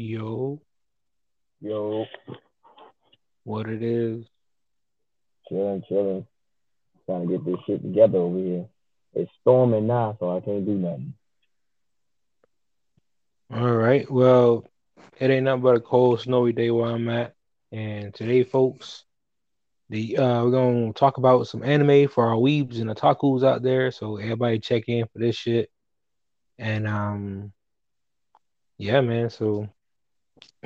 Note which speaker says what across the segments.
Speaker 1: Yo,
Speaker 2: Yo,
Speaker 1: what it is?
Speaker 2: chilling, chilling. Trying to get this shit together over here. It's storming now, so I can't do nothing.
Speaker 1: All right. Well, it ain't nothing but a cold, snowy day where I'm at. And today, folks, the uh we're gonna talk about some anime for our weebs and the otakus out there. So everybody check in for this shit. And um yeah, man. So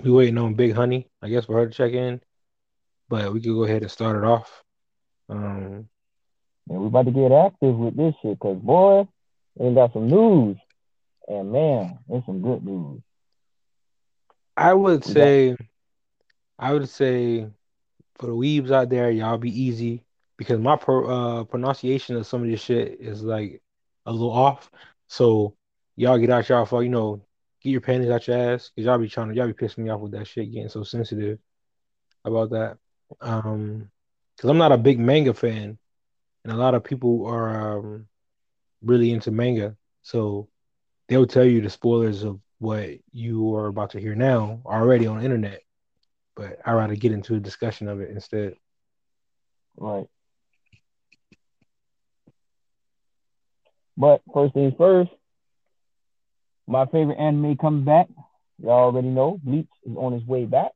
Speaker 1: we waiting on Big Honey, I guess, for her to check in. But we could go ahead and start it off. Um
Speaker 2: And we're about to get active with this shit, cause boy, we got some news. And man, it's some good news.
Speaker 1: I would
Speaker 2: We got-
Speaker 1: say, I would say, for the weebs out there, y'all be easy because my pro, uh, pronunciation of some of this shit is like a little off. So y'all get out y'all for you know, get your panties out your ass because y'all be trying to y'all be pissing me off with that shit getting so sensitive about that. Um, because I'm not a big manga fan, and a lot of people are um really into manga, so they'll tell you the spoilers of what you are about to hear now already on the internet. But I rather get into a discussion of it instead.
Speaker 2: Right. But first things first, my favorite anime comes back. Y'all already know Bleach is on its way back.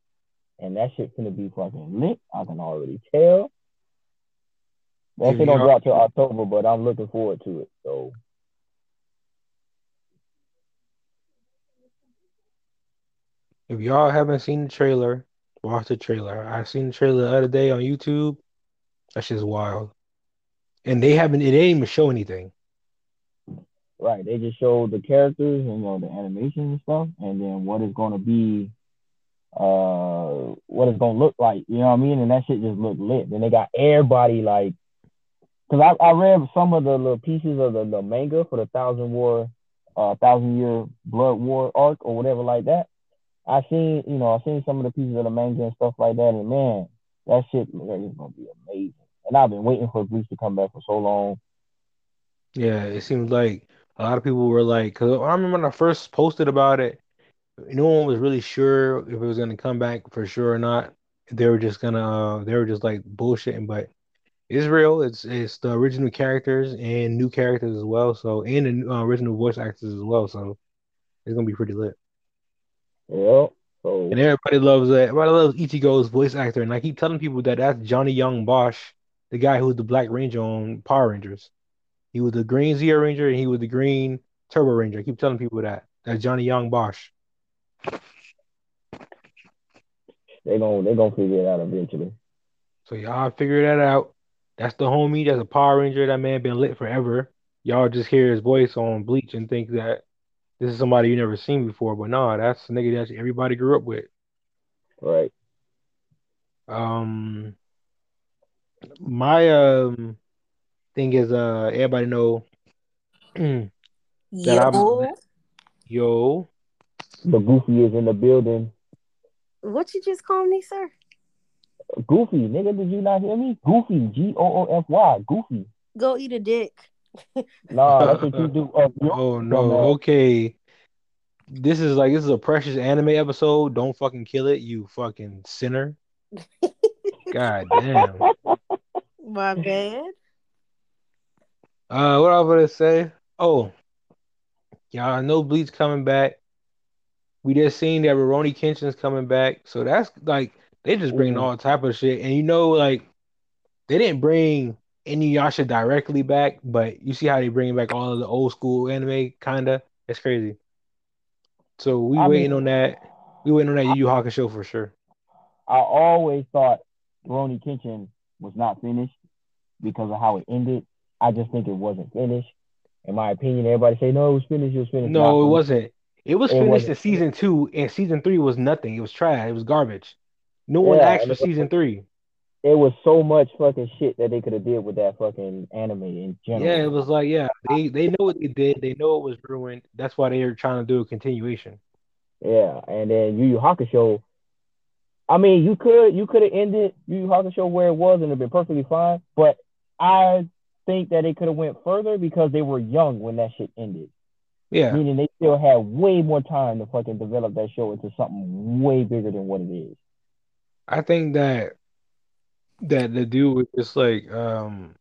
Speaker 2: And that shit's gonna be fucking lit. I can already tell. That shit don't drop till October, but I'm looking forward to it. So
Speaker 1: If y'all haven't seen the trailer, watch the trailer. I seen the trailer the other day on YouTube. That shit's wild. And they haven't it didn't even show anything.
Speaker 2: Right, they just showed the characters and you know the animation and stuff, and then what is gonna be, uh, what it's gonna look like. You know what I mean? And that shit just looked lit. Then they got everybody like, cause I, I read some of the little pieces of the, the manga for the Thousand War, uh, Thousand Year Blood War arc or whatever like that. I seen, you know, I seen some of the pieces of the manga and stuff like that, and man, that shit is gonna be amazing. And I've been waiting for Bleach to come back for so long.
Speaker 1: Yeah, it seems like a lot of people were like, cause I remember when I first posted about it, no one was really sure if it was gonna come back for sure or not. They were just gonna, uh, they were just like bullshitting, but it's real. It's it's the original characters and new characters as well. So and the uh, original voice actors as well. So it's gonna be pretty lit.
Speaker 2: Yeah. So
Speaker 1: And everybody loves that. Everybody loves Ichigo's voice actor, and I keep telling people that that's Johnny Young Bosch, the guy who was the Black Ranger on Power Rangers. He was the Green Zero Ranger, and he was the Green Turbo Ranger. I keep telling people that that's Johnny Young Bosch.
Speaker 2: they gonna they gonna figure it out eventually.
Speaker 1: So y'all figure that out. That's the homie. That's a Power Ranger. That man been lit forever. Y'all just hear his voice on Bleach and think that this is somebody you never seen before, but nah, that's the nigga that everybody grew up with.
Speaker 2: Right.
Speaker 1: Um, my um thing is uh everybody know that I'm
Speaker 3: Yo,
Speaker 1: yo
Speaker 2: The Goofy is in the building.
Speaker 3: what you just call me, sir?
Speaker 2: Goofy, nigga, did you not hear me? Goofy, G O O F Y, Goofy.
Speaker 3: Go eat a dick.
Speaker 2: Nah, that's what you do. Oh, you-
Speaker 1: oh no
Speaker 2: dumbass.
Speaker 1: okay this is like this is a precious anime episode don't fucking kill it you fucking sinner god damn
Speaker 3: My bad.
Speaker 1: Uh what I was gonna say oh y'all know Bleach coming back. We just seen that Rurouni Kenshin's coming back. So that's like they just bringing
Speaker 2: Ooh.
Speaker 1: all type of shit. And you know like they didn't bring Inuyasha directly back but you see how they bringing back all of the old school anime kinda? It's crazy. So we
Speaker 2: I
Speaker 1: waiting
Speaker 2: mean-
Speaker 1: on that. We waiting on that Yu Yu Hakusho for sure.
Speaker 2: I always thought Roni Kenshin was not finished because of how it ended. I just think it wasn't finished. In my opinion, everybody say no, it was finished. It was finished. Not
Speaker 1: No, it
Speaker 2: finished.
Speaker 1: wasn't. It was
Speaker 2: It
Speaker 1: finished
Speaker 2: wasn't.
Speaker 1: in season two, and season three was nothing. It was trash. It was garbage. No one
Speaker 2: Yeah,
Speaker 1: asked for season three.
Speaker 2: It was so much fucking shit that they could have did with that fucking anime in general.
Speaker 1: Yeah, it was like, yeah, they they know what they did. They know it was ruined. That's why they are trying to do a continuation.
Speaker 2: Yeah, and then Yu Yu Hakusho. I mean, you could you could have ended Yu Yu Hakusho where it was and it'd been perfectly fine. But I think that it could have went further because they were young when that shit ended.
Speaker 1: Yeah,
Speaker 2: Meaning they still had way more time to fucking develop that show into something way bigger than what it is.
Speaker 1: I think that that the dude was just like um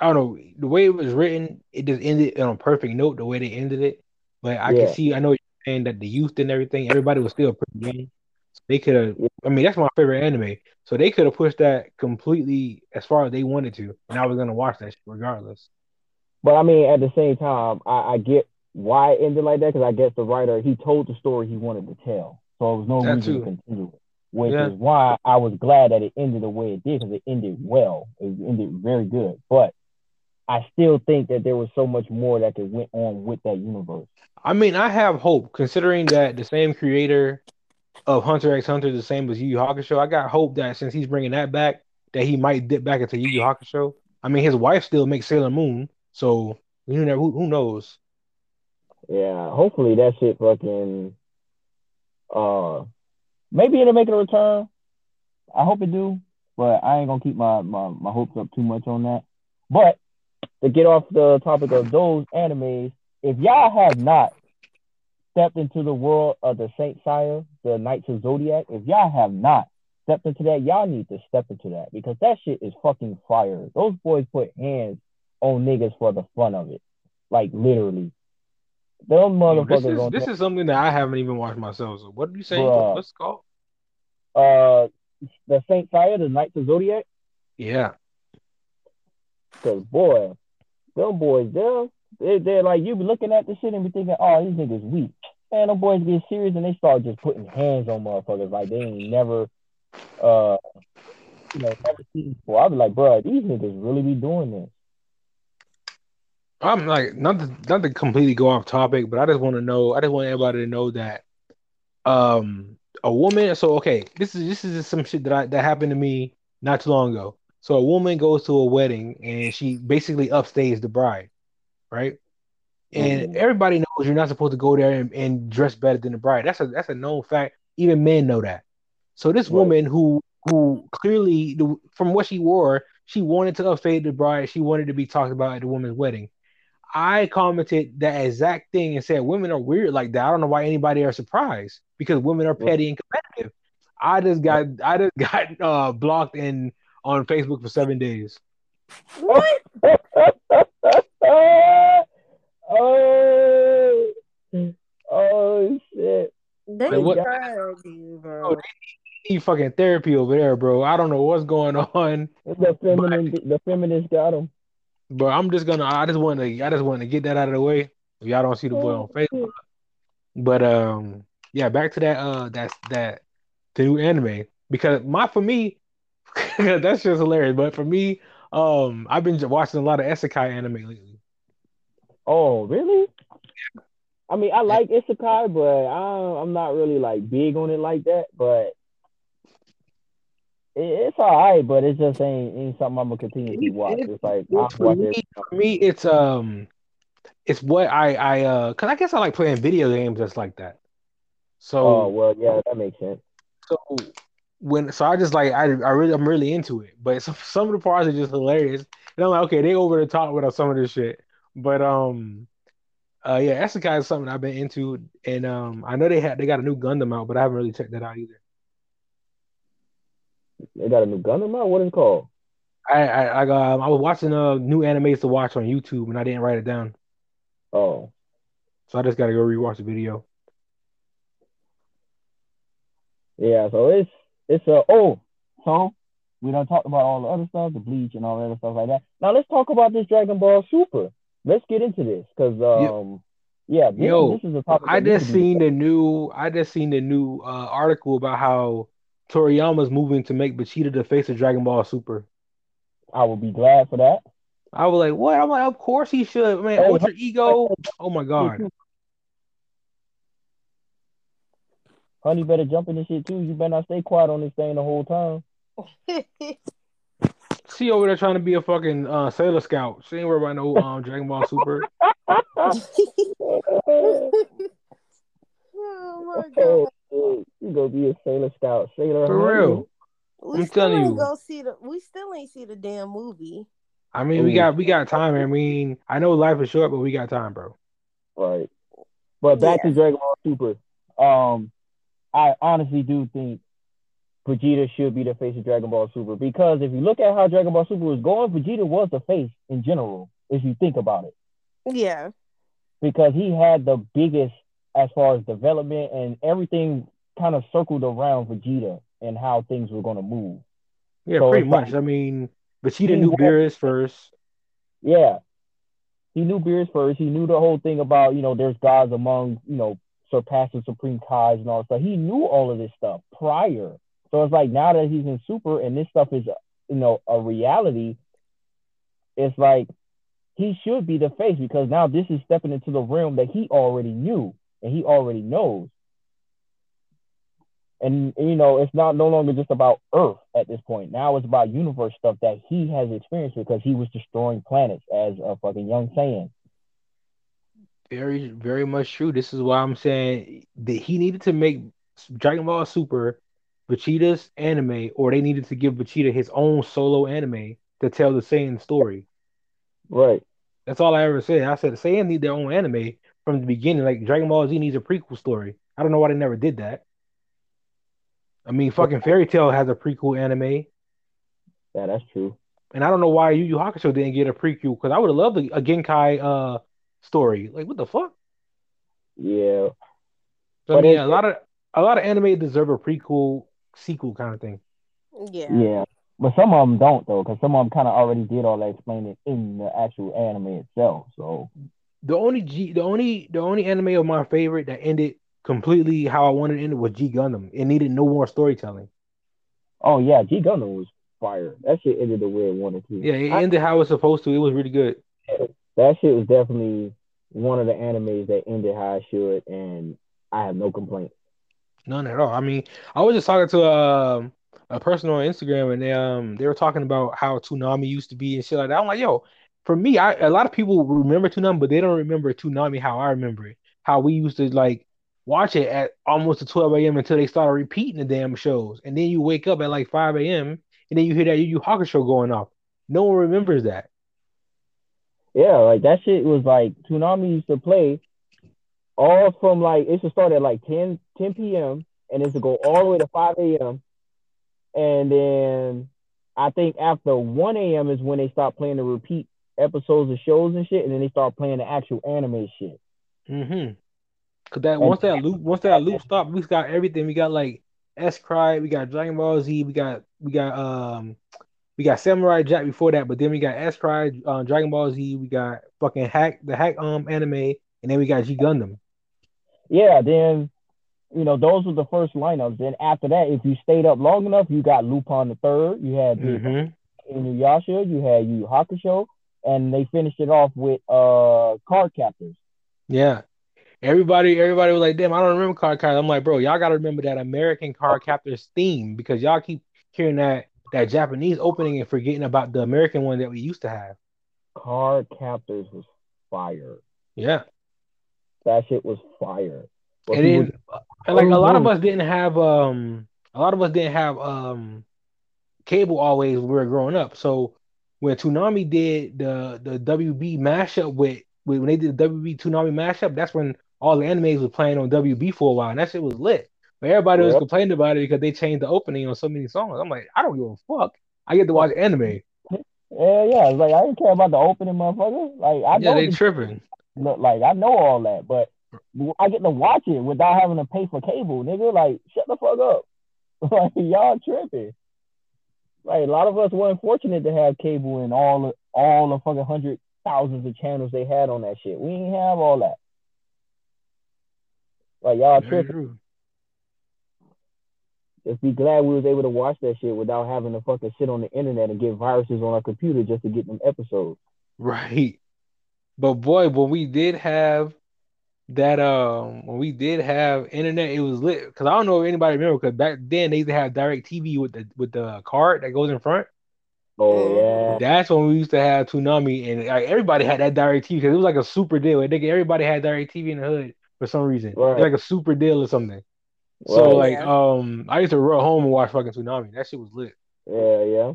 Speaker 1: I don't know the way it was written, it just ended on a perfect note the way they ended it. But I
Speaker 2: Yeah.
Speaker 1: can see, I know you're saying that the youth and everything, everybody was still pretty young. So they could have.
Speaker 2: Yeah.
Speaker 1: I mean, that's my favorite anime. So they could have pushed that completely as far as they wanted to, and I was gonna watch that shit regardless.
Speaker 2: But I mean, at the same time, I, I get why it ended like that because I guess the writer he told the story he wanted to tell, so there was no
Speaker 1: That
Speaker 2: reason
Speaker 1: too.
Speaker 2: to continue it. Which
Speaker 1: Yeah.
Speaker 2: is why I was glad that it ended the way it did because it ended well. It ended very good. But I still think that there was so much more that could went on with that universe.
Speaker 1: I mean, I have hope considering that the same creator of Hunter x Hunter, the same as Yu Yu Hakusho. I got hope that since he's bringing that back, that he might dip back into Yu Yu Hakusho. I mean, his wife still makes Sailor Moon, so you know who, who knows.
Speaker 2: Yeah, hopefully that shit fucking uh maybe it'll make a return. I hope it do, but I ain't gonna keep my, my, my hopes up too much on that. But to get off the topic of those animes, if y'all have not stepped into the world of the Saint Seiya, the Knights of Zodiac, if y'all have not stepped into that, y'all need to step into that because that shit is fucking fire. Those boys put hands on niggas for the fun of it. Like literally.
Speaker 1: This
Speaker 2: motherfuckers
Speaker 1: is
Speaker 2: on
Speaker 1: this is something that I haven't even watched myself. So what did you say?
Speaker 2: Bruh.
Speaker 1: What's it called?
Speaker 2: uh the Saint Fire, the Knights of Zodiac.
Speaker 1: Yeah,
Speaker 2: Cause boy, them boys, they're they're, they're like you be looking at the shit and be thinking, oh, these niggas weak. Man, them boys get serious and they start just putting hands on motherfuckers like they ain't never, uh, you know, never seen before. I be like, bro, these niggas really be doing this.
Speaker 1: I'm like not to not to completely go off topic, but I just want to know. I just want everybody to know that um a woman. So okay, this is this is just some shit that I that happened to me not too long ago. So a woman goes to a wedding and she basically upstays the bride, right? And
Speaker 2: Mhm.
Speaker 1: everybody knows you're not supposed to go there and, and dress better than the bride. That's a that's a known fact. Even men know that. So this
Speaker 2: Right.
Speaker 1: woman who who clearly the, from what she wore, she wanted to upstay the bride. She wanted to be talked about at the woman's wedding. I commented that exact thing and said women are weird like that. I don't know why anybody are surprised because women are petty and competitive. I just got I just got uh, blocked in on Facebook for seven days.
Speaker 3: What?
Speaker 2: oh, oh shit.
Speaker 3: They
Speaker 1: Like, what-
Speaker 3: you, bro.
Speaker 1: He fucking therapy over there, bro. I don't know what's going on,
Speaker 2: The feminine, the feminist got him.
Speaker 1: but I'm just gonna. I just want to. I just want to get that out of the way. If y'all don't see the boy on Facebook, but um, yeah, back to that. Uh, that's that the new anime because my for me, that's just hilarious. But for me, um, I've been watching a lot of isekai anime lately.
Speaker 2: Oh, really? I mean, I like Isekai, but I, I'm not really like big on it like that. But it, it's all right. But it just ain't ain't something I'm gonna continuously watch. It's like
Speaker 1: for
Speaker 2: watch
Speaker 1: me,
Speaker 2: it.
Speaker 1: for me, it's um, it's what I I uh, cause I guess I like playing video games just like that. So
Speaker 2: Oh well, yeah, that makes sense.
Speaker 1: so when so I just like I I really I'm really into it, but some some of the parts are just hilarious, and I'm like, okay, they over the top with some of this shit, but um, uh, yeah, Isekai is something I've been into, and um, I know they had they got a new Gundam out, but I haven't really checked that out either.
Speaker 2: They got a new Gundam out. What is it called?
Speaker 1: I I I, got, I was watching uh new animes to watch on YouTube, and I didn't write it down,
Speaker 2: Oh,
Speaker 1: so I just got to go rewatch the video.
Speaker 2: yeah. So it's it's a oh. So we don't talk about all the other stuff, the bleach and all that other stuff like that. Now let's talk about this Dragon Ball Super. Let's get into this because um yeah, this,
Speaker 1: Yo,
Speaker 2: this is a topic.
Speaker 1: I just seen the new I just seen the new uh, article about how Toriyama's moving to make Vegeta the face of Dragon Ball Super.
Speaker 2: I will be glad for that.
Speaker 1: I was like, what? I'm like, of course he should. Man,
Speaker 2: Hey,
Speaker 1: Ultra Ego. Oh my god.
Speaker 2: Honey better jump in this shit too. You better not stay quiet on this thing the whole time.
Speaker 1: She over there trying to be a fucking uh, Sailor Scout. She ain't worried about no um, Dragon Ball Super.
Speaker 3: oh my god.
Speaker 2: you gonna be a Sailor Scout, Sailor
Speaker 1: For real.
Speaker 3: We
Speaker 1: I'm
Speaker 3: still ain't
Speaker 1: you.
Speaker 3: go see the we still ain't see the damn movie.
Speaker 1: I mean, we got we got time. I mean, I know life is short, but we got time, bro.
Speaker 2: Right. But back
Speaker 3: Yeah.
Speaker 2: to Dragon Ball Super. Um, I honestly do think Vegeta should be the face of Dragon Ball Super because if you look at how Dragon Ball Super was going, Vegeta was the face in general. If you think about it,
Speaker 3: Yeah.
Speaker 2: because he had the biggest as far as development and everything kind of circled around Vegeta and how things were going to move.
Speaker 1: Yeah,
Speaker 2: So
Speaker 1: pretty
Speaker 2: it's like-
Speaker 1: much. I mean, Vegeta
Speaker 2: He
Speaker 1: knew Beerus first.
Speaker 2: Yeah. He knew Beerus first. He knew the whole thing about, you know, there's gods among, you know, surpassing supreme Kais and all that stuff. He knew all of this stuff prior. So it's like now that he's in Super and this stuff is, you know, a reality, it's like he should be the face because now this is stepping into the realm that he already knew and he already knows. And you know, it's not no longer just about Earth at this point. Now it's about universe stuff that he has experienced because he was destroying planets as a fucking young Saiyan.
Speaker 1: Very, very much true. This is why I'm saying that he needed to make Dragon Ball Super Vegeta's anime, or they needed to give Vegeta his own solo anime to tell the Saiyan story.
Speaker 2: Right.
Speaker 1: That's all I ever said. I said the Saiyans need their own anime from the beginning. Like Dragon Ball Z needs a prequel story. I don't know why they never did that. I mean, fucking Fairy Tail has a prequel anime,
Speaker 2: Yeah, that's true.
Speaker 1: and I don't know why Yu Yu Hakusho didn't get a prequel because I would have loved a, a Genkai uh story. Like, what the fuck?
Speaker 2: Yeah.
Speaker 1: So, I mean, a lot of a lot of anime deserve a prequel sequel kind of thing.
Speaker 3: Yeah.
Speaker 2: Yeah. But some of them don't though, because some of them kind of already did all that explaining in the actual anime itself. So
Speaker 1: The only G, the only the only anime of my favorite that ended completely how I wanted it ended was G Gundam. It needed no more storytelling.
Speaker 2: oh yeah, G Gundam was fire. That shit ended the way it wanted to.
Speaker 1: Yeah, it
Speaker 2: I-
Speaker 1: ended how it was supposed to. It was really good.
Speaker 2: that shit was definitely one of the animes that ended how I should, and I have no complaints.
Speaker 1: None at all. I mean, I was just talking to um, a person on Instagram, and they um they were talking about how Toonami used to be and shit like that. I'm like, yo, for me, I a lot of people remember Toonami, but they don't remember Toonami how I remember it. How we used to like watch it at almost to 12 a.m. until they started repeating the damn shows, and then you wake up at like 5 a.m. and then you hear that Yu Yu Hakusho going off. No one remembers that.
Speaker 2: Yeah, like that shit was like Toonami used to play all from like it should start at like 10, 10 p.m. and it's to go all the way to 5 a.m. And then I think after 1 a.m. is when they start playing the repeat episodes of shows and shit, and then they start playing the actual anime shit.
Speaker 1: Mm-hmm. Cause that once that loop once that loop stopped, we got everything. We got like S Cry, we got Dragon Ball Z, we got we got um we got Samurai Jack before that, but then we got S Cry, uh, Dragon Ball Z, we got fucking Hack the Hack um anime, and then we got G Gundam.
Speaker 2: Yeah, then you know those were the first lineups. Then after that, if you stayed up long enough, you got Lupin the Third, you had the
Speaker 1: Mm-hmm.
Speaker 2: Inuyasha, you had Yu Yu Hakusho, and they finished it off with uh Card Captors.
Speaker 1: Yeah. Everybody, everybody was like, "Damn, I don't remember Card Captors." I'm like, "Bro, y'all got to remember that American Card Captors theme because y'all keep hearing that that Japanese opening and forgetting about the American one that we used to have."
Speaker 2: Card Captors was fire.
Speaker 1: Yeah.
Speaker 2: That shit was fire. But
Speaker 1: then uh, and like a lot of us didn't have um a lot of us didn't have um cable always when we were growing up. So when Toonami did the the WB mashup with, with when they did the WB Toonami mashup, that's when all the animes was playing on WB for a while, and that shit was lit. But everybody was complaining about it because they changed the opening on so many songs. I'm like, I don't give a fuck. I get to watch anime.
Speaker 2: yeah, yeah. It's like I didn't care about the opening, motherfucker. Like I
Speaker 1: yeah, they
Speaker 2: the-
Speaker 1: tripping.
Speaker 2: Look, like I know all that, but I get to watch it without having to pay for cable, nigga. Like shut the fuck up. like y'all tripping. Like a lot of us weren't fortunate to have cable and all the all the fucking hundred thousands of channels they had on that shit. We ain't have all that. Like y'all
Speaker 1: Very
Speaker 2: tripping.
Speaker 1: true.
Speaker 2: Just be glad we was able to watch that shit without having to fucking sit on the internet and get viruses on our computer just to get them episodes.
Speaker 1: Right. But boy, when we did have that um when we did have internet, it was lit. Because I don't know if anybody remember because back then they used to have DirecTV with the with the card that goes in front.
Speaker 2: Oh yeah.
Speaker 1: That's when we used to have Toonami and like everybody had that DirecTV because it was like a super deal. Like, nigga, everybody had DirecTV in the hood for some reason.
Speaker 2: Right.
Speaker 1: Like a super deal or something. So
Speaker 2: Right.
Speaker 1: like um I used to run home and watch fucking Toonami. That shit was lit.
Speaker 2: Yeah, yeah.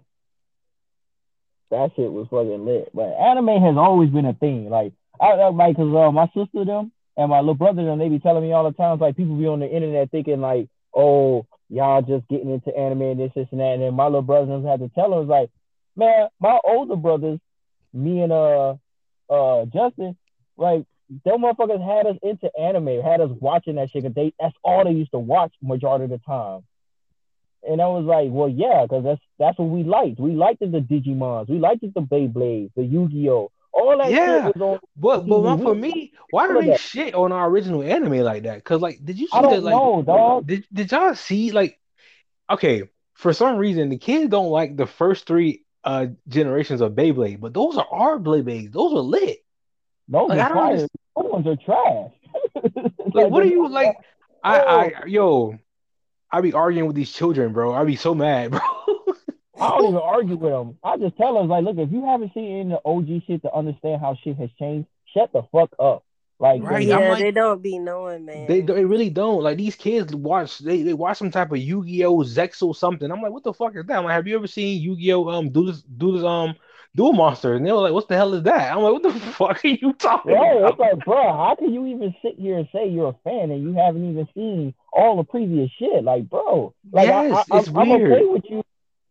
Speaker 2: That shit was fucking lit. But anime has always been a thing. Like, I, like, cause uh, my sister them, And my little brother and they be telling me all the time, like people be on the internet thinking like, oh, y'all just getting into anime and this, this, and that. And then my little brothers had to tell them like, man, my older brothers, me and uh uh Justin, like them motherfuckers had us into anime, had us watching that shit. 'cause They that's all they used to watch majority of the time. And I was like, well, yeah, because that's that's what we liked. We liked the Digimons, we liked the Beyblades, the Yu-Gi-Oh, all that
Speaker 1: Yeah.
Speaker 2: shit was on.
Speaker 1: But but for me, why do they shit on our original anime like that? Cause like, did you see
Speaker 2: I
Speaker 1: that?
Speaker 2: don't
Speaker 1: Like,
Speaker 2: know, dog.
Speaker 1: did did y'all see like? Okay, for some reason the kids don't like the first three uh generations of Beyblade, but those are our Beyblades. Those are lit.
Speaker 2: Those
Speaker 1: Like, I
Speaker 2: are Those ones are trash.
Speaker 1: Like, what are you like? I I yo, I be arguing with these children, bro. I be so mad, bro.
Speaker 2: I don't even argue with them. I just tell them like, look, if you haven't seen any of the OG shit to understand how shit has changed, shut the fuck up. Like,
Speaker 1: Right,
Speaker 3: yeah,
Speaker 1: like-
Speaker 3: they don't be knowing, man.
Speaker 1: They they really don't. Like these kids watch they, they watch some type of Yu-Gi-Oh! Zexal something. I'm like, what the fuck is that? I'm like, have you ever seen Yu-Gi-Oh! um do this do this um duel monster? And they were like, what the hell is that? I'm like, what the fuck are you talking
Speaker 2: Right, it's
Speaker 1: about?
Speaker 2: like, bro, how can you even sit here and say you're a fan and you haven't even seen all the previous shit? Like, bro, like I,
Speaker 1: Yes,
Speaker 2: I,
Speaker 1: it's
Speaker 2: I'm, I'm okay with you.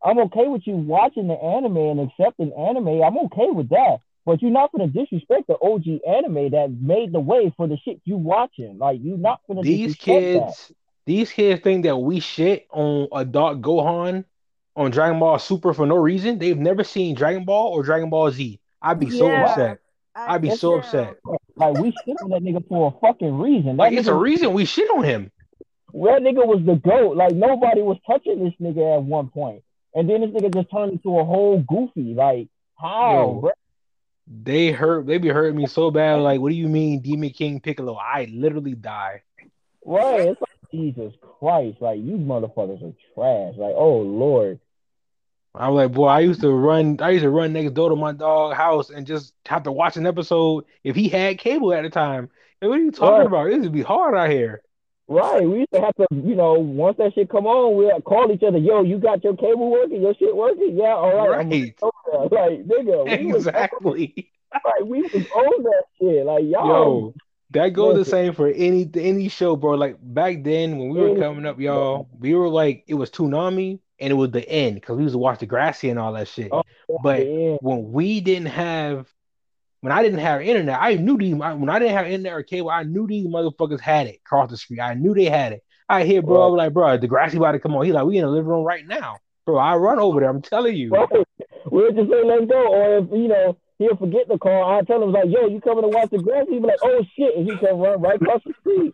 Speaker 2: I'm okay with you watching the anime and accepting anime. I'm okay with that. But you're not gonna disrespect the OG anime that made the way for the shit you watching. Like, you're not gonna
Speaker 1: These
Speaker 2: disrespect that.
Speaker 1: kids, these kids think that we shit on Adult Gohan on Dragon Ball Super for no reason. They've never seen Dragon Ball or Dragon Ball Z. I'd be so upset.
Speaker 3: I
Speaker 1: I'd be
Speaker 3: get
Speaker 1: so
Speaker 3: down.
Speaker 1: upset.
Speaker 2: Like, we shit on that nigga for a fucking reason. That
Speaker 1: Like it's a reason we shit on him.
Speaker 2: that nigga was the goat. Like, nobody was touching this nigga at one point. And then this nigga just turned into a whole goofy. Like, how,
Speaker 1: Yo.
Speaker 2: bro?
Speaker 1: They hurt. They be hurting me so bad. Like, what do you mean, Demon King Piccolo? I literally die.
Speaker 2: Right? It's like Jesus Christ. Like you motherfuckers are trash. Like oh Lord.
Speaker 1: I was like, boy, I used to run. I used to run next door to my dog house and just have to watch an episode if he had cable at the time. And what are you talking
Speaker 2: Right.
Speaker 1: about? This would be hard out here.
Speaker 2: Right. We used to have to, you know, once that shit come on, we'd call each other, yo, you got your cable working, your shit working? Yeah, all right.
Speaker 1: Right.
Speaker 2: Like, nigga, we was,
Speaker 1: Exactly.
Speaker 2: like, we was on that shit. Like, y'all
Speaker 1: Yo, that goes the same for any any show, bro. Like back then when we were coming up, y'all, we were like it was Toonami and it was the end because we used to watch Degrassi and all that shit.
Speaker 2: Oh,
Speaker 1: But
Speaker 2: yeah.
Speaker 1: when we didn't have when I didn't have internet, I knew these when I didn't have internet or cable, I knew these motherfuckers had it across the street. I knew they had it. I hear bro, I was like, bro, Degrassi about to come on. He like, we in the living room right now. Bro, I run over there. I'm telling you.
Speaker 2: We'll just say let's go. Or if, you know, he'll forget the call, I'll tell him like, yo, you coming to watch the grass? He'll be like, oh shit, and he come run right across the street.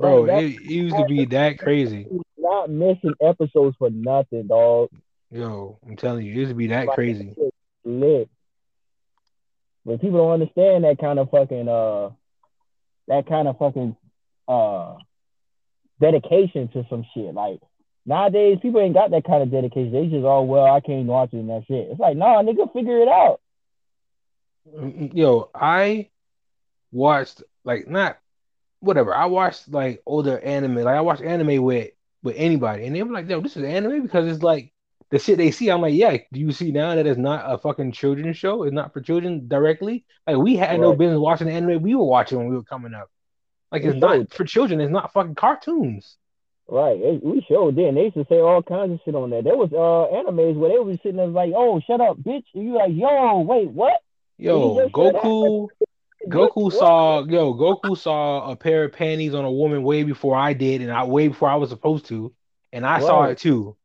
Speaker 1: Bro,
Speaker 2: Like,
Speaker 1: it, it used to be that crazy.
Speaker 2: not missing episodes for nothing, dog.
Speaker 1: Yo, I'm telling you, it used to be that
Speaker 2: Like,
Speaker 1: crazy.
Speaker 2: lit. But people don't understand that kind of fucking uh that kind of fucking uh dedication to some shit. Like nowadays people ain't got that kind of dedication. They just oh well I can't watch it and that's it. It's like nah nigga figure it out.
Speaker 1: Mm, Yo, I watched like not whatever. I watched like older anime. Like I watched anime with with anybody, and they were like, "Yo, this is anime," because it's like the shit they see. I'm like, "Yeah." Do you see now that it's not a fucking children's show? It's not for children directly. Like we had no business watching the anime we were watching when we were coming up. Like it's not for children. It's not fucking cartoons.
Speaker 2: Right. It- we showed then. They used to say all kinds of shit on there. There was uh animes where they be sitting there like, oh shut up, bitch. And you like, yo, wait, what?
Speaker 1: Yo,
Speaker 2: just said that.
Speaker 1: Goku. Goku
Speaker 2: What?
Speaker 1: saw yo Goku saw a pair of panties on a woman way before I did, and I way before I was supposed to, and I saw it too.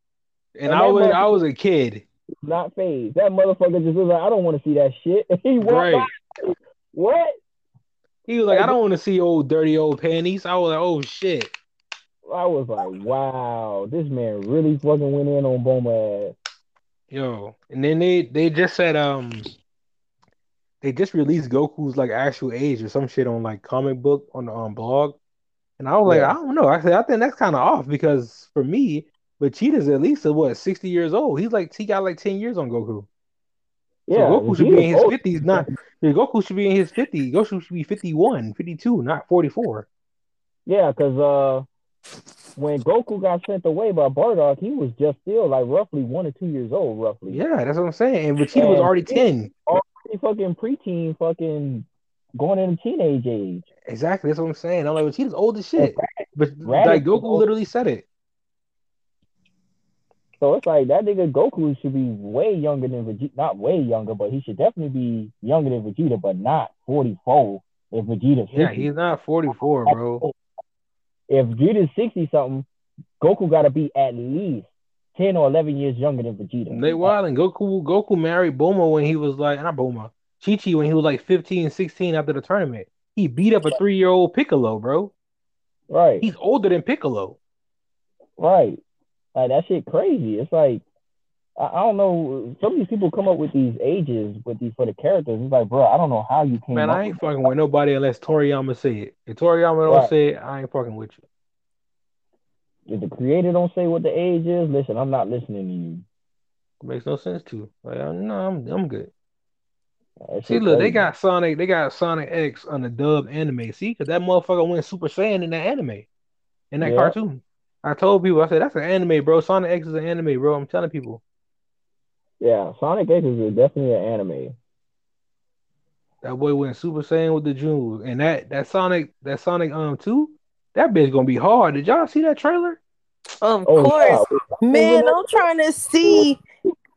Speaker 1: And,
Speaker 2: And
Speaker 1: I was I was a kid,
Speaker 2: not phased. That motherfucker just was like, I don't want to see that shit. he walked
Speaker 1: right?
Speaker 2: by. What?
Speaker 1: He was like, I don't want to see old dirty old panties. I was like, oh shit.
Speaker 2: I was like, wow, this man really fucking went in on Bulma ass.
Speaker 1: Yo, and then they they just said um they just released Goku's like actual age or some shit on like comic book on the um, blog, and I was like,
Speaker 2: Yeah.
Speaker 1: I don't know. I said I think that's kind of off because for me, Vegeta's at least what sixty years old. He's like he got like ten years on Goku.
Speaker 2: Yeah,
Speaker 1: so Goku should be in his fifties, not Goku should be in his fifties. Goku should be 51, 52, not forty four.
Speaker 2: Yeah, because uh, when Goku got sent away by Bardock, he was just still like roughly one or two years old, roughly.
Speaker 1: Yeah, that's what I'm saying. And Vegeta was already ten.
Speaker 2: He fucking preteen, fucking going into teenage age.
Speaker 1: Exactly, that's what I'm saying. I'm like, Vegeta's old as shit. But like Goku literally said it.
Speaker 2: So it's like that nigga Goku should be way younger than Vegeta. Not way younger, but he should definitely be younger than Vegeta, but not 44 if Vegeta's 60.
Speaker 1: Yeah, he's not 44, bro.
Speaker 2: If Vegeta's 60 something, Goku got to be at least 10 or 11 years younger than Vegeta.
Speaker 1: They wild and Goku Goku married Bulma when he was like not Bulma. Chi Chi when he was like 15, 16 after the tournament. He beat up a three year old Piccolo, bro.
Speaker 2: Right,
Speaker 1: He's older than Piccolo.
Speaker 2: right. Like that shit crazy. It's like I, I don't know. Some of these people come up with these ages with these for the characters. It's like, bro, I don't know how you came
Speaker 1: Man, I ain't fucking with nobody unless Toriyama say it. If Toriyama don't
Speaker 2: Right.
Speaker 1: say it, I ain't fucking with you.
Speaker 2: If the creator don't say what the age is, listen, I'm not listening to you.
Speaker 1: It makes no sense to. Like, uh, no, I'm I'm good.
Speaker 2: That
Speaker 1: See, look, they got Sonic, they got Sonic X on the dub anime. See, because that motherfucker went Super Saiyan in that anime, in that
Speaker 2: Yeah.
Speaker 1: cartoon. I told people, I said that's an anime, bro. Sonic X is an anime, bro. I'm telling people.
Speaker 2: Yeah, Sonic X is definitely an anime.
Speaker 1: That boy went Super Saiyan with the jewels, and that that Sonic that Sonic um two, that bitch gonna be hard. Did y'all see that trailer?
Speaker 3: Of
Speaker 2: Oh,
Speaker 3: course.
Speaker 2: yeah.
Speaker 3: Man, I'm trying to see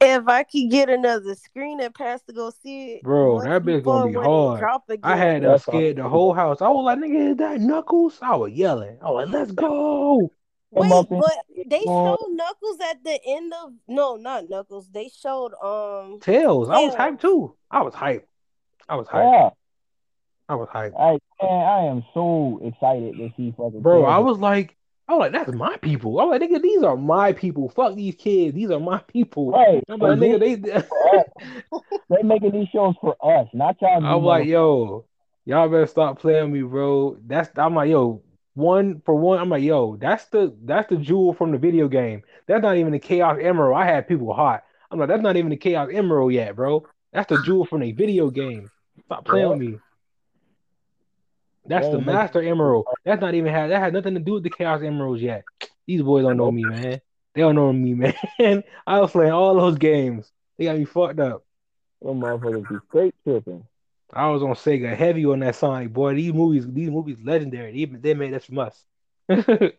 Speaker 3: if I could get another screen and pass to go see it.
Speaker 1: Bro,
Speaker 3: once
Speaker 1: that bitch
Speaker 3: before
Speaker 1: gonna be hard. I had to
Speaker 2: That's
Speaker 1: scared the whole house. I was like, nigga, is that Knuckles? I was yelling. I was like, let's go.
Speaker 3: Wait,
Speaker 2: Come up in-
Speaker 3: but they showed Knuckles at the end of no, not Knuckles. They showed um
Speaker 1: Tails. I was hyped too. I was hyped. I was hyped.
Speaker 2: Yeah,
Speaker 1: I was hyped.
Speaker 2: I man, I am so excited to see fucking.
Speaker 1: Bro,
Speaker 2: Tails.
Speaker 1: I was like, I was like, that's my people. I was like, nigga, these are my people. Fuck these kids. These are my people.
Speaker 2: right.
Speaker 1: I'm like, nigga, they.
Speaker 2: They making these shows for us, not y'all.
Speaker 1: I'm like, yo, y'all better stop playing me, bro. That's I'm like, yo, one for one. I'm like, yo, that's the that's the jewel from the video game. That's not even the Chaos Emerald. I had people hot. I'm like, that's not even the Chaos Emerald yet, bro. That's the jewel from the video game. Stop playing with me. That's
Speaker 2: They
Speaker 1: the Master Emerald. That's not even had that had nothing to do with the Chaos Emeralds yet. These boys don't know me, man. They don't know me, man. I was playing all those games. They got me fucked up.
Speaker 2: them motherfuckers be straight tripping.
Speaker 1: I was on Sega heavy on that Sonic boy. These movies, these movies, legendary. Even they made that from us.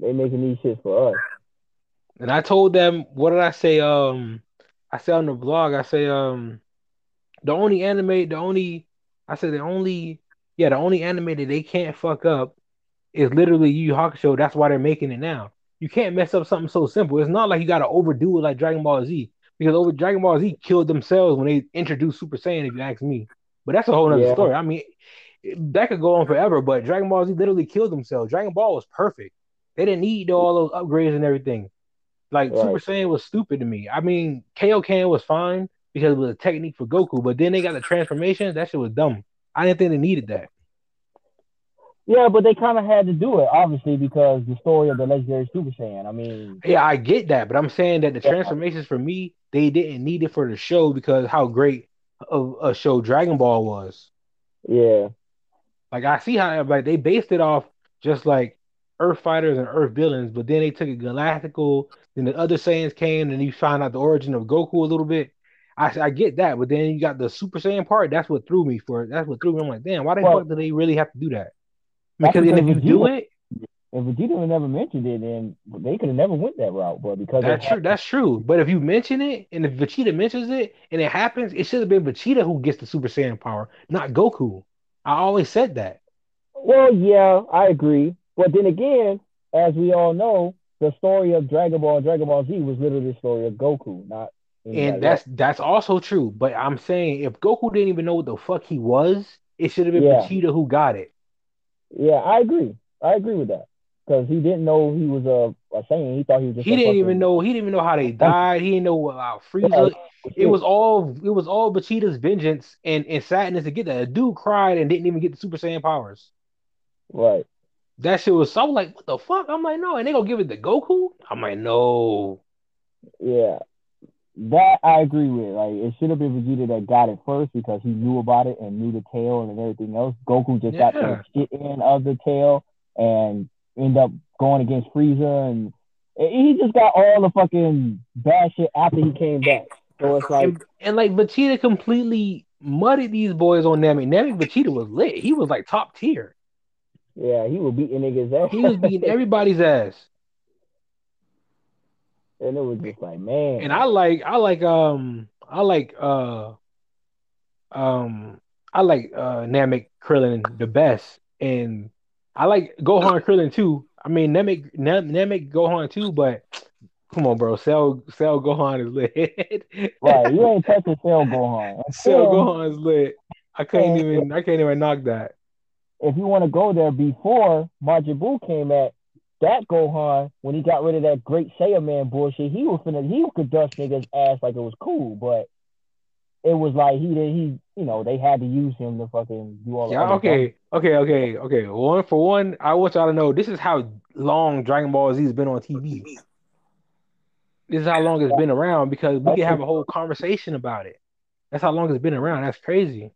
Speaker 2: They making these shits for us.
Speaker 1: and I told them, what did I say? Um, I said on the blog, I say, um, the only anime, the only, I said the only, yeah, the only anime that they can't fuck up is literally Yu Yu Hakusho. That's why they're making it now. You can't mess up something so simple. It's not like you got to overdo it like Dragon Ball Z because over Dragon Ball Z killed themselves when they introduced Super Saiyan. If you ask me, but that's a whole nother
Speaker 2: Yeah.
Speaker 1: story. I mean, that could go on forever. But Dragon Ball Z literally killed themselves. Dragon Ball was perfect. They didn't need all those upgrades and everything. Like
Speaker 2: Right.
Speaker 1: Super Saiyan was stupid to me. I mean, Kaioken was fine because it was a technique for Goku, but then they got the transformation. That shit was dumb. I didn't think they needed that.
Speaker 2: Yeah, but they kind of had to do it, obviously, because the story of the legendary Super Saiyan. I mean,
Speaker 1: Yeah, I get that, but I'm saying that the
Speaker 2: Yeah.
Speaker 1: transformations for me, they didn't need it for the show because how great of a show Dragon Ball was.
Speaker 2: yeah,
Speaker 1: Like I see how like they based it off just like Earth fighters and Earth villains, but then they took it galactical. Then the other Saiyans came, and you find out the origin of Goku a little bit. I I get that, but then you got the Super Saiyan part. That's what threw me for. It. That's what threw me. I'm like, damn, why the
Speaker 2: Well-
Speaker 1: fuck do they really have to do that? Because if you do it,
Speaker 2: if Vegeta never mentioned it, then they could have never went that route. But because
Speaker 1: That's true. That's true. But if you mention it, and if Vegeta mentions it, and it happens, it should have been Vegeta who gets the Super Saiyan power, not Goku. I always said that.
Speaker 2: Well, yeah, I agree. But then again, as we all know, the story of Dragon Ball and Dragon Ball Z was literally the story of Goku, not
Speaker 1: And that's that's also true. But I'm saying if Goku didn't even know what the fuck he was, it should have been
Speaker 2: Yeah.
Speaker 1: Vegeta who got it.
Speaker 2: Yeah, I agree. I agree with that because he didn't know he was a, a Saiyan. He thought he was just.
Speaker 1: He
Speaker 2: a
Speaker 1: didn't
Speaker 2: fucking-
Speaker 1: even know. He didn't even know how they died. He didn't know about Frieza. It was all it was all Vegeta's vengeance and, and sadness to get that. A dude cried and didn't even get the Super Saiyan powers.
Speaker 2: right.
Speaker 1: That shit was so like, what the fuck? I'm like, no, and they gonna give it to Goku? I'm like, no.
Speaker 2: Yeah, that I agree with. Like it should have been Vegeta that got it first because he knew about it and knew the tail and everything else. Goku just got the shit in of the tail and end up going against Frieza and he just got all the fucking bad shit after he came back. So it's like
Speaker 1: and, and like Vegeta completely muddied these boys on Namek. Namek Vegeta was lit. He was like top tier.
Speaker 2: Yeah, he was beating niggas ass.
Speaker 1: He was beating everybody's ass.
Speaker 2: and it was just like, man.
Speaker 1: And I like I like um I like uh um I like uh Namek Krillin the best. And I like Gohan Krillin too. I mean Namek Nam- Namek Gohan too, but come on, bro. Cell Cell Gohan is lit.
Speaker 2: right, you ain't touching Cell Gohan.
Speaker 1: Cell
Speaker 2: Cell,
Speaker 1: Gohan is lit. I can't even I can't even knock that.
Speaker 2: if you want to go there before Majin Buu came at that Gohan, when he got rid of that great Saiyaman bullshit, he was finna he could dust niggas ass like it was cool, but it was like he did he you know they had to use him to fucking do all
Speaker 1: Yeah, okay, okay, okay, okay. One for one, I want y'all to know this is how long Dragon Ball Z has been on TV. This is how long it's been around because we can have a whole conversation about it. That's how long it's been around. That's crazy.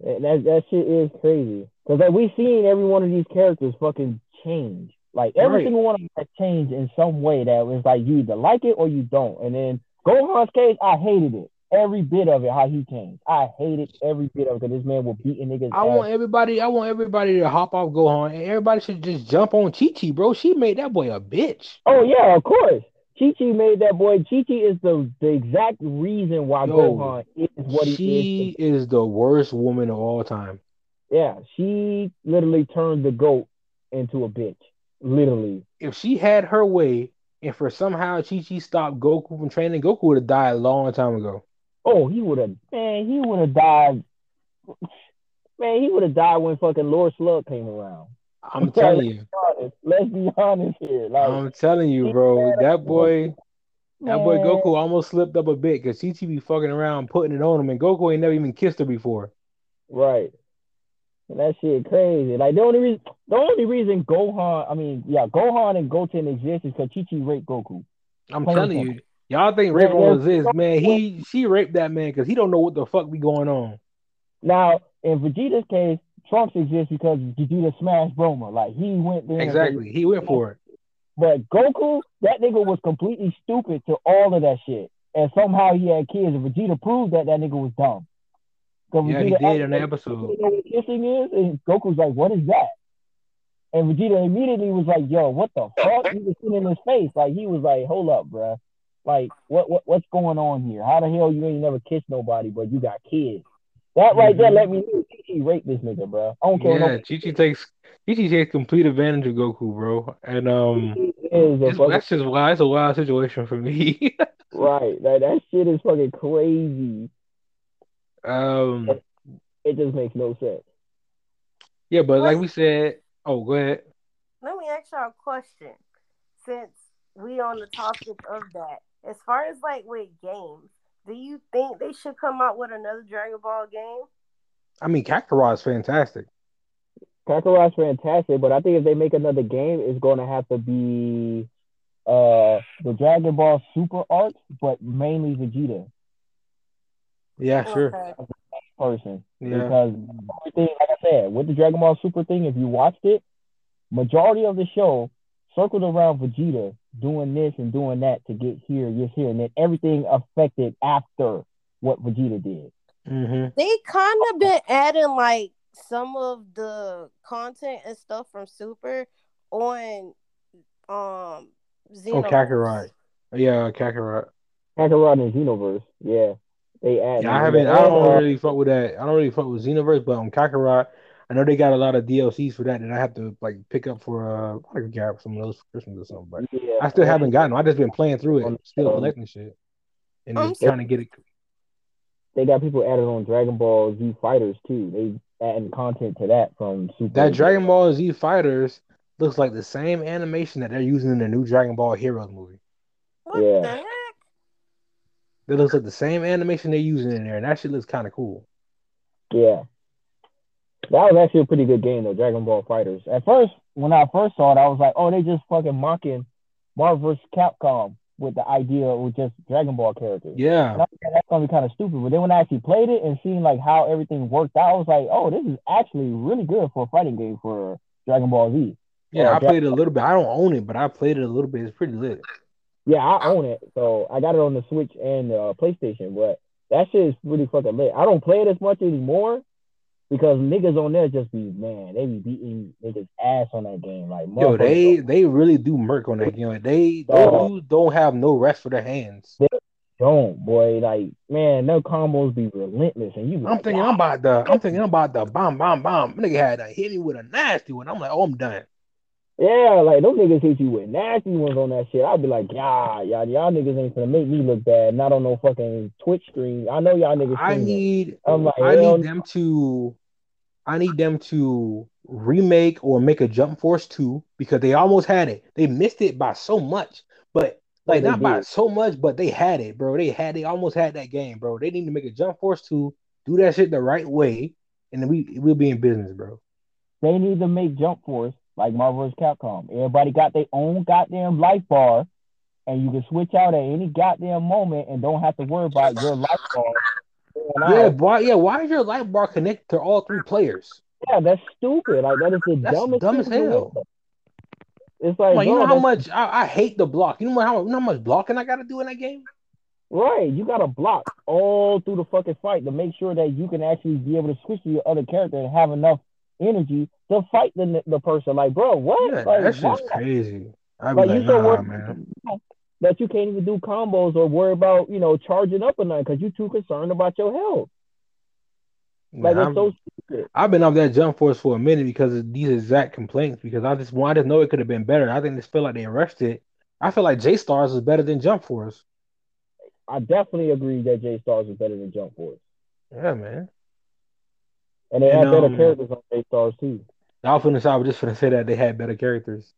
Speaker 2: stuff. That that shit is crazy because like we've seen every one of these characters fucking change. Like every
Speaker 1: Right.
Speaker 2: single one of them has changed in some way that was like you either like it or you don't. And then Gohan's case, I hated it. Every bit of it, how he came. I hated every bit of it because this man was beating niggas.
Speaker 1: I
Speaker 2: ass.
Speaker 1: want everybody. I want everybody to hop off Gohan, and everybody should just jump on Chi Chi, bro. She made that boy a bitch.
Speaker 2: Oh yeah, of course. Chi Chi made that boy. Chi Chi is the the exact reason why
Speaker 1: Yo,
Speaker 2: Gohan is what he is.
Speaker 1: she
Speaker 2: is.
Speaker 1: is the worst woman of all time.
Speaker 2: Yeah, she literally turned the goat into a bitch. Literally.
Speaker 1: If she had her way, and for somehow Chi Chi stopped Goku from training, Goku would have died a long time ago.
Speaker 2: Oh, he would have man, he would have died. Man, he would have died when fucking Lord Slug came around.
Speaker 1: I'm telling you.
Speaker 2: Honest. Let's be honest here. Like
Speaker 1: I'm telling you, bro. That boy, that boy
Speaker 2: man,
Speaker 1: Goku almost slipped up a bit because Chi Chi be fucking around putting it on him, and Goku ain't never even kissed her before.
Speaker 2: Right. And that shit crazy. Like the only reason, the only reason Gohan, I mean, yeah, Gohan and Goten exist is because Chi Chi raped Goku.
Speaker 1: I'm
Speaker 2: Plain
Speaker 1: telling you, y'all think rape all this man. He she raped that man because he don't know what the fuck be going on.
Speaker 2: Now, in Vegeta's case, Trunks exists because Vegeta smashed Bulma. Like he went there.
Speaker 1: Exactly, he went for it.
Speaker 2: But Goku, that nigga was completely stupid to all of that shit, and somehow he had kids. And Vegeta proved that that nigga was dumb.
Speaker 1: Yeah, he did in the episode.
Speaker 2: You know what kissing is? And Goku's like, "What is that?" And Vegeta immediately was like, "Yo, what the fuck?" He was in his face, like he was like, "Hold up, bruh. Like, what, what, what's going on here? How the hell you ain't never kissed nobody, but you got kids?" That right there
Speaker 1: Mhm.
Speaker 2: let me know he raped this nigga, bro. I don't care.
Speaker 1: Yeah,
Speaker 2: what
Speaker 1: Chi Chi takes Chi Chi takes complete advantage of Goku, bro. And um,
Speaker 2: no, he is a
Speaker 1: it's,
Speaker 2: fucking
Speaker 1: that's just wild. It's a wild situation for me.
Speaker 2: right. Like that shit is fucking crazy.
Speaker 1: um,
Speaker 2: It just makes no sense.
Speaker 1: yeah, but like we said, oh, go ahead.
Speaker 3: Let me ask y'all a question. Since we on the topic of that, as far as like with games, do you think they should come out with another Dragon Ball game?
Speaker 1: I mean, Kakarot is fantastic.
Speaker 2: Kakarot's fantastic, but I think if they make another game, it's going to have to be uh the Dragon Ball Super arc, but mainly Vegeta
Speaker 1: Yeah, sure.
Speaker 3: Okay.
Speaker 2: person.
Speaker 1: Yeah,
Speaker 2: Because everything, like I said, with the Dragon Ball Super thing, if you watched it, majority of the show circled around Vegeta doing this and doing that to get here, get here, and then everything affected after what Vegeta did.
Speaker 1: hmm
Speaker 3: They kind of been adding like some of the content and stuff from Super on um
Speaker 1: Oh,
Speaker 3: Xenoverse.
Speaker 1: Kakarot. Yeah, Kakarot.
Speaker 2: Kakarot and Xenoverse, yeah, they added.
Speaker 1: Yeah, I haven't. I don't really fuck with that. I don't really fuck with Xenoverse, but on Kakarot, I know they got a lot of DLCs for that, and I have to like pick up for uh, I could grab some of those for Christmas or something. But
Speaker 2: Yeah,
Speaker 1: I still haven't gotten them. I just been playing through
Speaker 2: On-
Speaker 1: it, still
Speaker 2: um,
Speaker 1: collecting shit, and
Speaker 3: I'm
Speaker 1: just trying to get it.
Speaker 2: They got people added on Dragon Ball Z Fighters too. They adding content to that from Super.
Speaker 1: That Dragon Ball Z Fighters looks like the same animation that they're using in the new Dragon Ball Heroes movie.
Speaker 3: What
Speaker 2: Yeah.
Speaker 3: the heck?
Speaker 1: It looks like the same animation they're using in there, and that shit looks kind of cool.
Speaker 2: Yeah. That was actually a pretty good game though, Dragon Ball Fighters. At first, when I first saw it, I was like, oh, they just fucking mocking Marvel vs. Capcom with the idea of just Dragon Ball characters.
Speaker 1: Yeah,
Speaker 2: And I was like, that's gonna be kind of stupid. But then when I actually played it and seen like how everything worked out, I was like, oh, this is actually really good for a fighting game for Dragon Ball Z.
Speaker 1: yeah. I played it a little bit. I don't own it, but I played it a little bit. It's pretty lit.
Speaker 2: Yeah, I own it, so I got it on the Switch and uh, PlayStation. But That shit is really fucking lit. I don't play it as much anymore because niggas on there just be man, they be beating niggas ass on that game. Like
Speaker 1: Yo, they they really do murk on that game. Like they
Speaker 2: Dog.
Speaker 1: those don't have no rest for their hands.
Speaker 2: don't, boy. Like man, their combos be relentless, and you.
Speaker 1: I'm
Speaker 2: like,
Speaker 1: thinking I'm about the I'm thinking I'm about the bomb bomb bomb. Nigga had to hit me with a nasty one. I'm like, oh, I'm done.
Speaker 2: Yeah, like those niggas hit you with nasty ones on that shit. I'd be like, yeah, y'all, y'all niggas ain't gonna make me look bad. Not on no fucking Twitch stream. I know y'all niggas.
Speaker 1: I need
Speaker 2: I'm like,
Speaker 1: I need them to I need them to remake or make a Jump Force 2 because they almost had it. They missed it by so much, but like not by so much, but they had it, bro. They had they almost had that game, bro. They need to make a Jump Force 2, do that shit the right way, and then we we'll be in business, bro.
Speaker 2: They need to make Jump Force like Marvel vs. Capcom. Everybody got their own goddamn life bar, and you can switch out at any goddamn moment and don't have to worry about your life bar.
Speaker 1: Yeah, why yeah, why is your life bar connected to all three players?
Speaker 2: Yeah, that's stupid. Like that is the
Speaker 1: That's
Speaker 2: dumbest
Speaker 1: dumb as hell.
Speaker 2: It's like,
Speaker 1: Like, you know how much I, I hate the block. You know how, you know how much blocking I gotta do in that game?
Speaker 2: Right, you gotta block all through the fucking fight to make sure that you can actually be able to switch to your other character and have enough energy to fight the the person. Like, bro, what?
Speaker 1: Yeah,
Speaker 2: like,
Speaker 1: that shit's
Speaker 2: why?
Speaker 1: crazy. I'd be
Speaker 2: Like,
Speaker 1: like,
Speaker 2: you so
Speaker 1: nah,
Speaker 2: worried
Speaker 1: man.
Speaker 2: that you can't even do combos or worry about you know charging up or nothing because you're too concerned about your health. Like, it's so.
Speaker 1: I've been off that jump force for a minute because of these exact complaints. Because I just want, I just know it could have been better. I think they feel like they rushed it. I feel like J Stars is better than Jump Force.
Speaker 2: I definitely agree that J Stars is better than Jump Force,
Speaker 1: Yeah, man.
Speaker 2: And they
Speaker 1: And,
Speaker 2: have better
Speaker 1: um,
Speaker 2: characters on J Stars too.
Speaker 1: I was finna, I was just gonna say that they had better characters.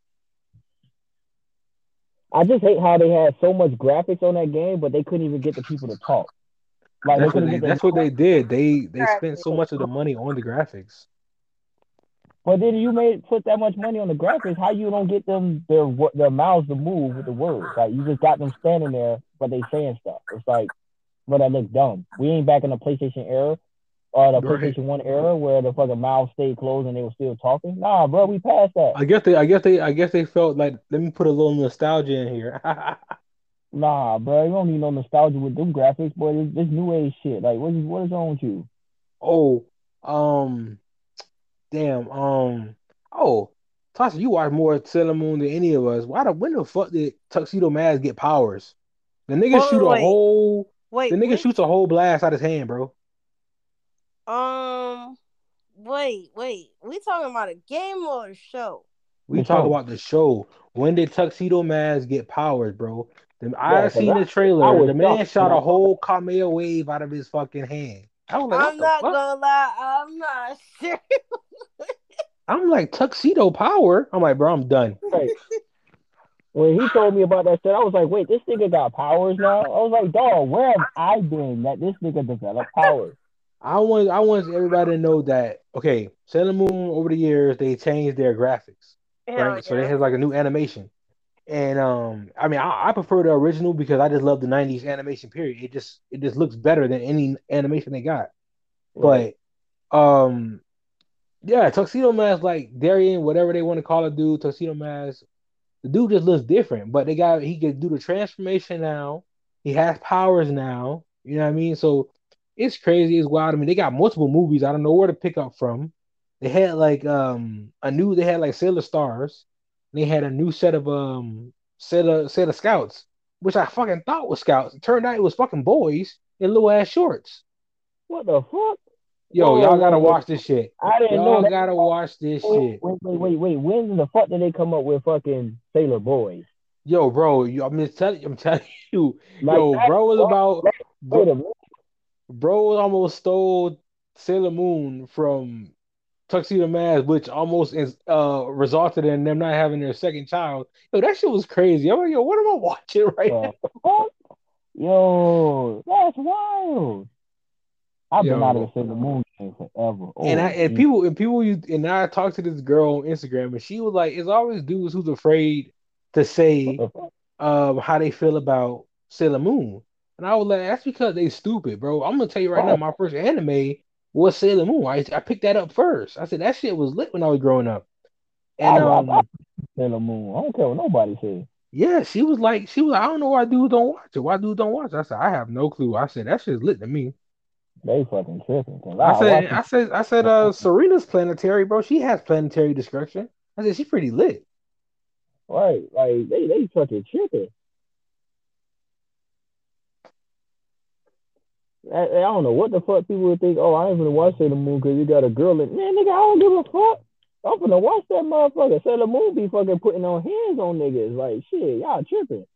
Speaker 2: I just hate how they had so much graphics on that game, but they couldn't even get the people to talk. Like
Speaker 1: That's what they, that's what they did. They they spent so much of the money on the graphics.
Speaker 2: But then you made put that much money on the graphics. How you don't get them their their mouths to move with the words? Like you just got them standing there, but they saying stuff. It's like, but that look dumb. We ain't back in the PlayStation era or the
Speaker 1: Right.
Speaker 2: PlayStation One era where the fucking mouth stayed closed and they were still talking. Nah, bro, we passed that.
Speaker 1: I guess they, I guess they, I guess they felt like let me put a little nostalgia in here.
Speaker 2: Nah, bro, you don't need no nostalgia with them graphics, boy. This, this new age shit. Like, what is what is wrong with you?
Speaker 1: oh, um, damn, um, oh, Tasha, you watch more Sailor Moon than any of us. Why the when the fuck did Tuxedo Mask get powers? The nigga
Speaker 3: Wait,
Speaker 1: shoot a
Speaker 3: wait.
Speaker 1: whole,
Speaker 3: Wait,
Speaker 1: the nigga
Speaker 3: which-
Speaker 1: shoots a whole blast out his hand, bro.
Speaker 3: Um, wait, wait. We talking about a game or a show?
Speaker 1: We
Speaker 2: The
Speaker 1: talk about the show. When did Tuxedo Mask get powers, bro? The, I seen the trailer.
Speaker 2: I was
Speaker 1: the man shot a whole Kameo wave out of his fucking hand. I was like, what
Speaker 3: I'm not
Speaker 1: fuck?
Speaker 3: gonna lie, I'm not sure.
Speaker 1: I'm like tuxedo power. I'm like, bro, I'm done.
Speaker 2: Right. When he told me about that shit, I was like, wait, this nigga got powers now? I was like, dog, where have I been that this nigga developed powers?
Speaker 1: I want I want everybody to know that okay, Sailor Moon over the years they changed their graphics,
Speaker 3: Hell
Speaker 1: right? So they
Speaker 3: yeah.
Speaker 1: have like a new animation, and um, I mean I, I prefer the original because I just love the '90s animation period. It just it just looks better than any animation they got. But um, yeah, Tuxedo Mask like Darien, whatever they want to call it, dude. Tuxedo Mask, the dude just looks different. But they got he can do the transformation now. He has powers now. You know what I mean? So it's crazy. It's wild. I mean, they got multiple movies. I don't know where to pick up from. They had like um a new. They had like Sailor Stars. They had a new set of um set of set of scouts, which I fucking thought was scouts. It turned out it was fucking boys in little ass shorts.
Speaker 2: What the fuck?
Speaker 1: Yo,
Speaker 2: Whoa,
Speaker 1: y'all gotta watch this shit.
Speaker 2: I didn't know
Speaker 1: Y'all gotta watch this
Speaker 2: Wait,
Speaker 1: shit.
Speaker 2: wait, wait, wait, wait. When the fuck did they come up with fucking Sailor Boys?
Speaker 1: Yo, bro, you, I'm just telling I'm telling you,
Speaker 2: Like,
Speaker 1: yo, bro was about
Speaker 2: Wait
Speaker 1: bro,
Speaker 2: a minute.
Speaker 1: Bro almost stole Sailor Moon from Tuxedo Mask, which almost is uh resulted in them not having their second child. Yo, that shit was crazy. I'm like, yo, what am I watching right now?
Speaker 2: Uh, fuck? Yo, that's wild. I've been
Speaker 1: Yo.
Speaker 2: out of the Sailor Moon game forever.
Speaker 1: And I
Speaker 2: Oh,
Speaker 1: and
Speaker 2: geez.
Speaker 1: people and people you and I talked to this girl on Instagram and she was like, it's always dudes who's afraid to say um how they feel about Sailor Moon. And I was like, that's because they stupid, bro. I'm gonna tell you right now, my first anime was Sailor Moon. I, I picked that up first. I said that shit was lit when I was growing up. And
Speaker 2: I- I-
Speaker 1: um
Speaker 2: I- Sailor Moon. I don't care what nobody says.
Speaker 1: Yeah, she was like, she was. Like, I don't know why dudes don't watch it. Why dudes don't watch? It? I said, I have no clue. I said that shit's lit to me.
Speaker 2: They fucking tripping.
Speaker 1: I
Speaker 2: I
Speaker 1: said, I said, I said, uh, Serena's planetary, bro. She has planetary discretion. I said she's pretty lit.
Speaker 2: Right, like they they fucking tripping. I, I don't know what the fuck people would think. Oh, I ain't gonna watch Sailor Moon because you got a girl in. Man, nigga, I don't give a fuck. I'm gonna watch that motherfucker. Sailor Moon be fucking putting on hands on niggas. Like shit, y'all tripping.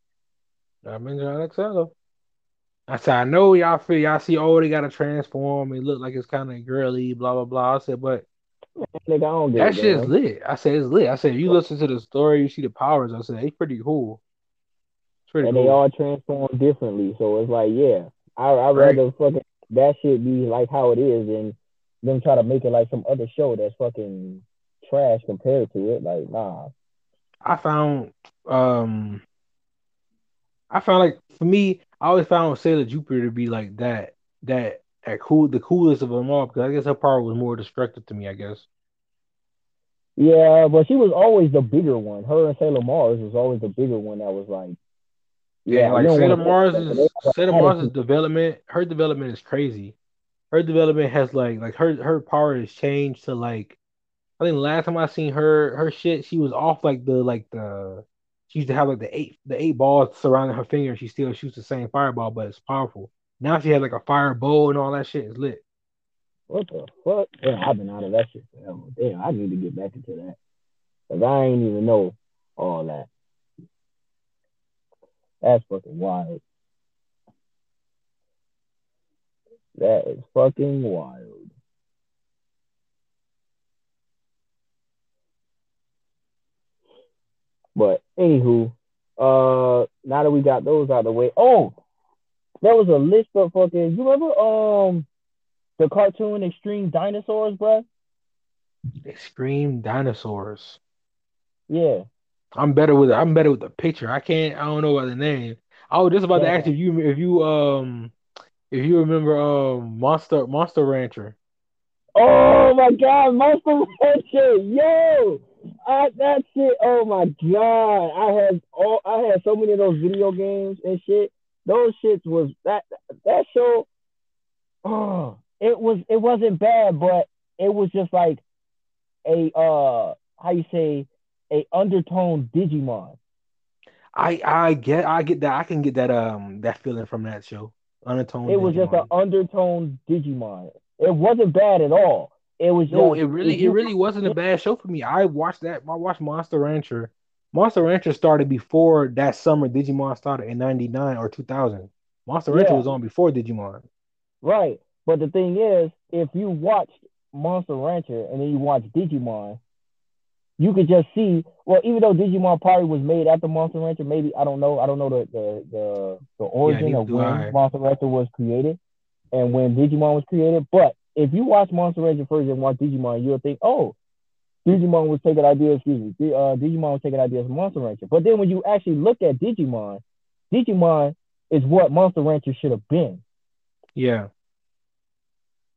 Speaker 1: I've been trying to tell. I said, I know y'all feel y'all see, oh, they gotta transform. It look like it's kind of girly, blah blah blah. I said, but
Speaker 2: Nigga, I don't give
Speaker 1: that
Speaker 2: a
Speaker 1: shit's lit. I said it's lit. I said you listen to the story, you see the powers. I said it's pretty cool. It's pretty
Speaker 2: And
Speaker 1: cool.
Speaker 2: they all transform differently. So it's like, yeah, I I
Speaker 1: Right.
Speaker 2: rather fucking that shit be like how it is than them try to make it like some other show that's fucking trash compared to it. Like, nah.
Speaker 1: I found um I found like for me, I always found Sailor Jupiter to be like that that that cool the coolest of them all because I guess her power was more destructive to me, I guess.
Speaker 2: Yeah, but she was always the bigger one. Her and Sailor Mars was always the bigger one that was like,
Speaker 1: Yeah, like
Speaker 2: you don't
Speaker 1: Sailor
Speaker 2: wanna-
Speaker 1: Mars is
Speaker 2: have
Speaker 1: Sailor Mars'
Speaker 2: attitude.
Speaker 1: development, her development is crazy. Her development has like like her her power has changed to like I think the last time I seen her her shit, she was off like the like the she used to have like the eight the eight balls surrounding her finger and she still shoots the same fireball, but it's powerful. Now she has like a fire bow and all that shit is lit.
Speaker 2: What the fuck? Damn, I've been out of that shit forever. Damn, I need to get back into that. Cause I ain't even know all that. That's fucking wild. That is fucking wild. But anywho, uh, now that we got those out of the way, oh, there was a list of fucking. You remember um the cartoon Extreme Dinosaurs, bruh?
Speaker 1: Extreme dinosaurs.
Speaker 2: Yeah.
Speaker 1: I'm better with I'm better with the picture. I can't I don't know about the name. I was just about to ask if you if you um if you remember um Monster Monster Rancher.
Speaker 2: Oh my god, Monster Rancher, yo, I, that shit. Oh my god, I had all I had so many of those video games and shit. Those shits was that that show. Oh, it was it wasn't bad, but it was just like a uh how you say a undertone Digimon.
Speaker 1: I I get I get that I can get that um that feeling from that show. Undertone.
Speaker 2: It was just an
Speaker 1: Digimon.
Speaker 2: undertone Digimon. It wasn't bad at all. It was
Speaker 1: No,
Speaker 2: just
Speaker 1: it really it really wasn't a bad show for me. I watched that. I watched Monster Rancher. Monster Rancher started before that summer. Digimon started in '99 or 2000. Monster Rancher was on before Digimon.
Speaker 2: Right. But the thing is, if you watched Monster Rancher and then you watch Digimon, you could just see. Well, even though Digimon probably was made after Monster Rancher, maybe I don't know. I don't know the the the, the origin
Speaker 1: neither
Speaker 2: of when. Monster Rancher was created and when Digimon was created. But if you watch Monster Rancher first and watch Digimon, you'll think, oh, Digimon was taking ideas. Excuse me, uh, Digimon was taking ideas from Monster Rancher. But then when you actually look at Digimon, Digimon is what Monster Rancher should have been.
Speaker 1: Yeah.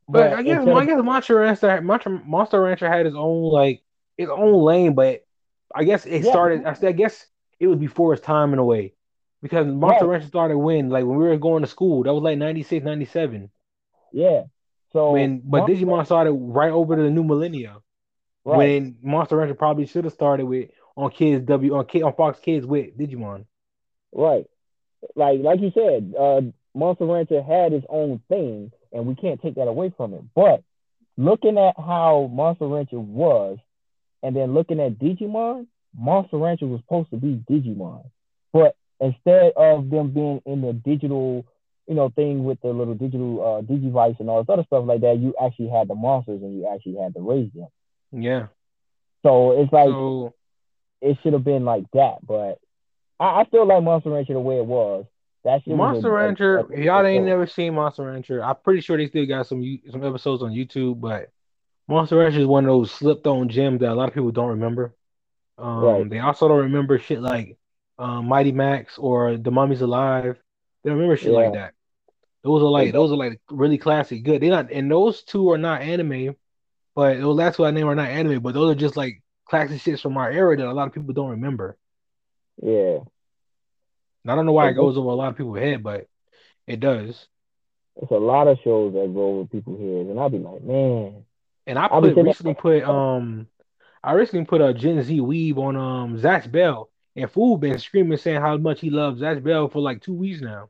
Speaker 1: But, I guess I guess Monster Rancher Monster, Monster Rancher had his own like his own lane, but I guess it
Speaker 2: Yeah.
Speaker 1: started. I said I guess it was before its time in a way, because Monster
Speaker 2: Right.
Speaker 1: Rancher started when like when we were going to school. That was like 96, 97.
Speaker 2: Yeah. So
Speaker 1: when but
Speaker 2: Monster-
Speaker 1: Digimon started right over to the new millennia.
Speaker 2: right.
Speaker 1: When Monster Rancher probably should have started with on Kids W on Ki- on Fox Kids with Digimon.
Speaker 2: Right. Like like you said, uh Monster Rancher had its own thing and we can't take that away from it. But looking at how Monster Rancher was and then looking at Digimon, Monster Rancher was supposed to be Digimon. But instead of them being in the digital, you know, thing with the little digital uh Digivice and all this other stuff like that, you actually had the monsters and you actually had to raise them.
Speaker 1: Yeah.
Speaker 2: So it's like
Speaker 1: so
Speaker 2: it should have been like that, but I, I still like Monster Rancher the way it was. That
Speaker 1: Monster Rancher, y'all ain't never seen Monster Rancher, I'm pretty sure they still got some some episodes on YouTube, but Monster Rancher is one of those slipped on gems that a lot of people don't remember. Um,
Speaker 2: Right.
Speaker 1: They also don't remember shit like um, Mighty Max or The Mummies Alive. They don't remember shit like that. Those are like those are like really classic, good. They not and those two are not anime, but those last two I name are not anime, but those are just like classic shits from our era that a lot of people don't remember.
Speaker 2: Yeah.
Speaker 1: And I don't know why it
Speaker 2: It
Speaker 1: goes over a lot of people's head, but it does.
Speaker 2: It's a lot of shows that go over people's heads, and I'll be like, man,
Speaker 1: And I put recently put um I recently put a Gen Z weeb on um Zatch Bell. And fool been screaming saying how much he loves Zatch Bell for like two weeks now.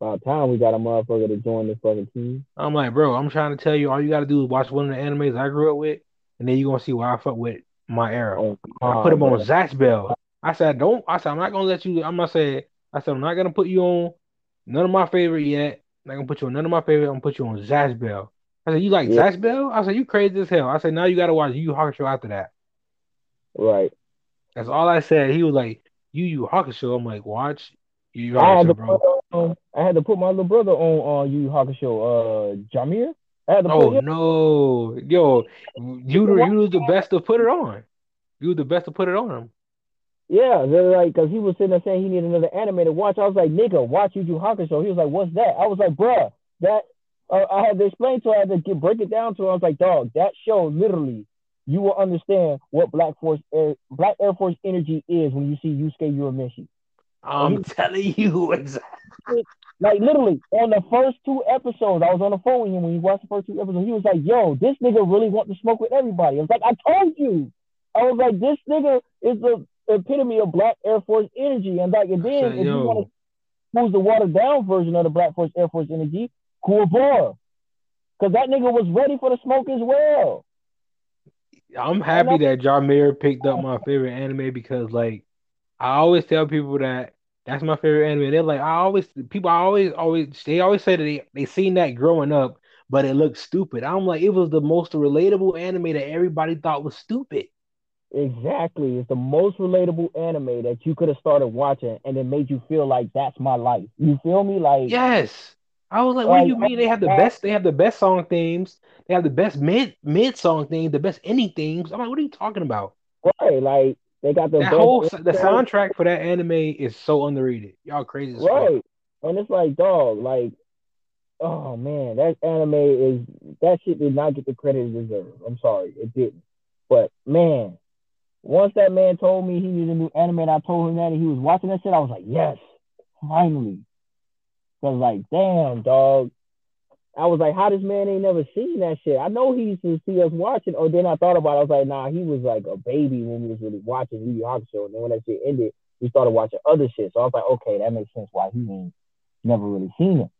Speaker 2: about time we got a motherfucker to join this fucking team.
Speaker 1: I'm like, bro, I'm trying to tell you, all you gotta do is watch one of the animes I grew up with, and then you're gonna see why I fuck with my era.
Speaker 2: Oh,
Speaker 1: I put him on
Speaker 2: bro.
Speaker 1: Zatch Bell. I said, don't. I said, I'm not gonna let you. I'm gonna say, I said, I'm not gonna put you on none of my favorite yet. I'm not gonna put you on none of my favorite. I'm gonna put you on Zatch Bell. I said, you like
Speaker 2: Yeah.
Speaker 1: Zatch Bell? I said, you crazy as hell. I said, now you gotta watch Yu Yu Hakusho after that.
Speaker 2: Right.
Speaker 1: That's all I said. He was like, You Yu Yu Hakusho. I'm like, watch Yu Yu
Speaker 2: I had to
Speaker 1: bro.
Speaker 2: put, um, I had to put my little brother on uh, Yu Yu Hakusho, uh, Jamir. I had to
Speaker 1: Oh
Speaker 2: put him.
Speaker 1: no, yo, you were you was the best to put it on. You were the best to put it on him.
Speaker 2: Yeah, they're like, cause he was sitting there saying he needed another anime to watch. I was like, nigga, watch Yu Yu Hakusho. He was like, what's that? I was like, bruh, that. Uh, I had to explain to her. I had to get, break it down to her. I was like, dog, that show literally, you will understand what Black Force Air, Black Air Force energy is when you see Yusuke Urameshi.
Speaker 1: I'm telling you exactly.
Speaker 2: Like literally on the first two episodes, I was on the phone with him when he watched the first two episodes. He was like, "Yo, this nigga really want to smoke with everybody." I was like, "I told you." I was like, "This nigga is the epitome of Black Air Force energy." And like, and then
Speaker 1: said,
Speaker 2: if you
Speaker 1: yo.
Speaker 2: want to use the watered down version of the Black Force Air Force energy, Kuwabara, because that nigga was ready for the smoke as well.
Speaker 1: I'm happy that Jarmir picked up my favorite anime because like I always tell people that that's my favorite anime. They're like, I always people I always always they always say that they, they seen that growing up, but it looked stupid. I'm like, it was the most relatable anime that everybody thought was stupid.
Speaker 2: Exactly, it's the most relatable anime that you could have started watching, and it made you feel like that's my life. You feel me? Like,
Speaker 1: Yes. I was like, what do you mean? They have the best, they have the best song themes, they have the best mid mid song themes, the best ending themes. I'm like, what are you talking about?
Speaker 2: right, like they got the
Speaker 1: That whole the soundtrack for that anime is so underrated. Y'all crazy.
Speaker 2: Right. And it's like, dog, like, oh man, that anime is that shit did not get the credit it deserved. I'm sorry, it didn't. But man, once that man told me he needed a new anime and I told him that and he was watching that shit, I was like, yes, finally. Cause like, damn, dog. I was like, how this man ain't never seen that shit? I know he used to see us watching. Or then I thought about it, I was like, nah, he was like a baby when we was really watching Yu Yu Hakusho. And then when that shit ended, we started watching other shit. So I was like, okay, that makes sense why he ain't never really seen it.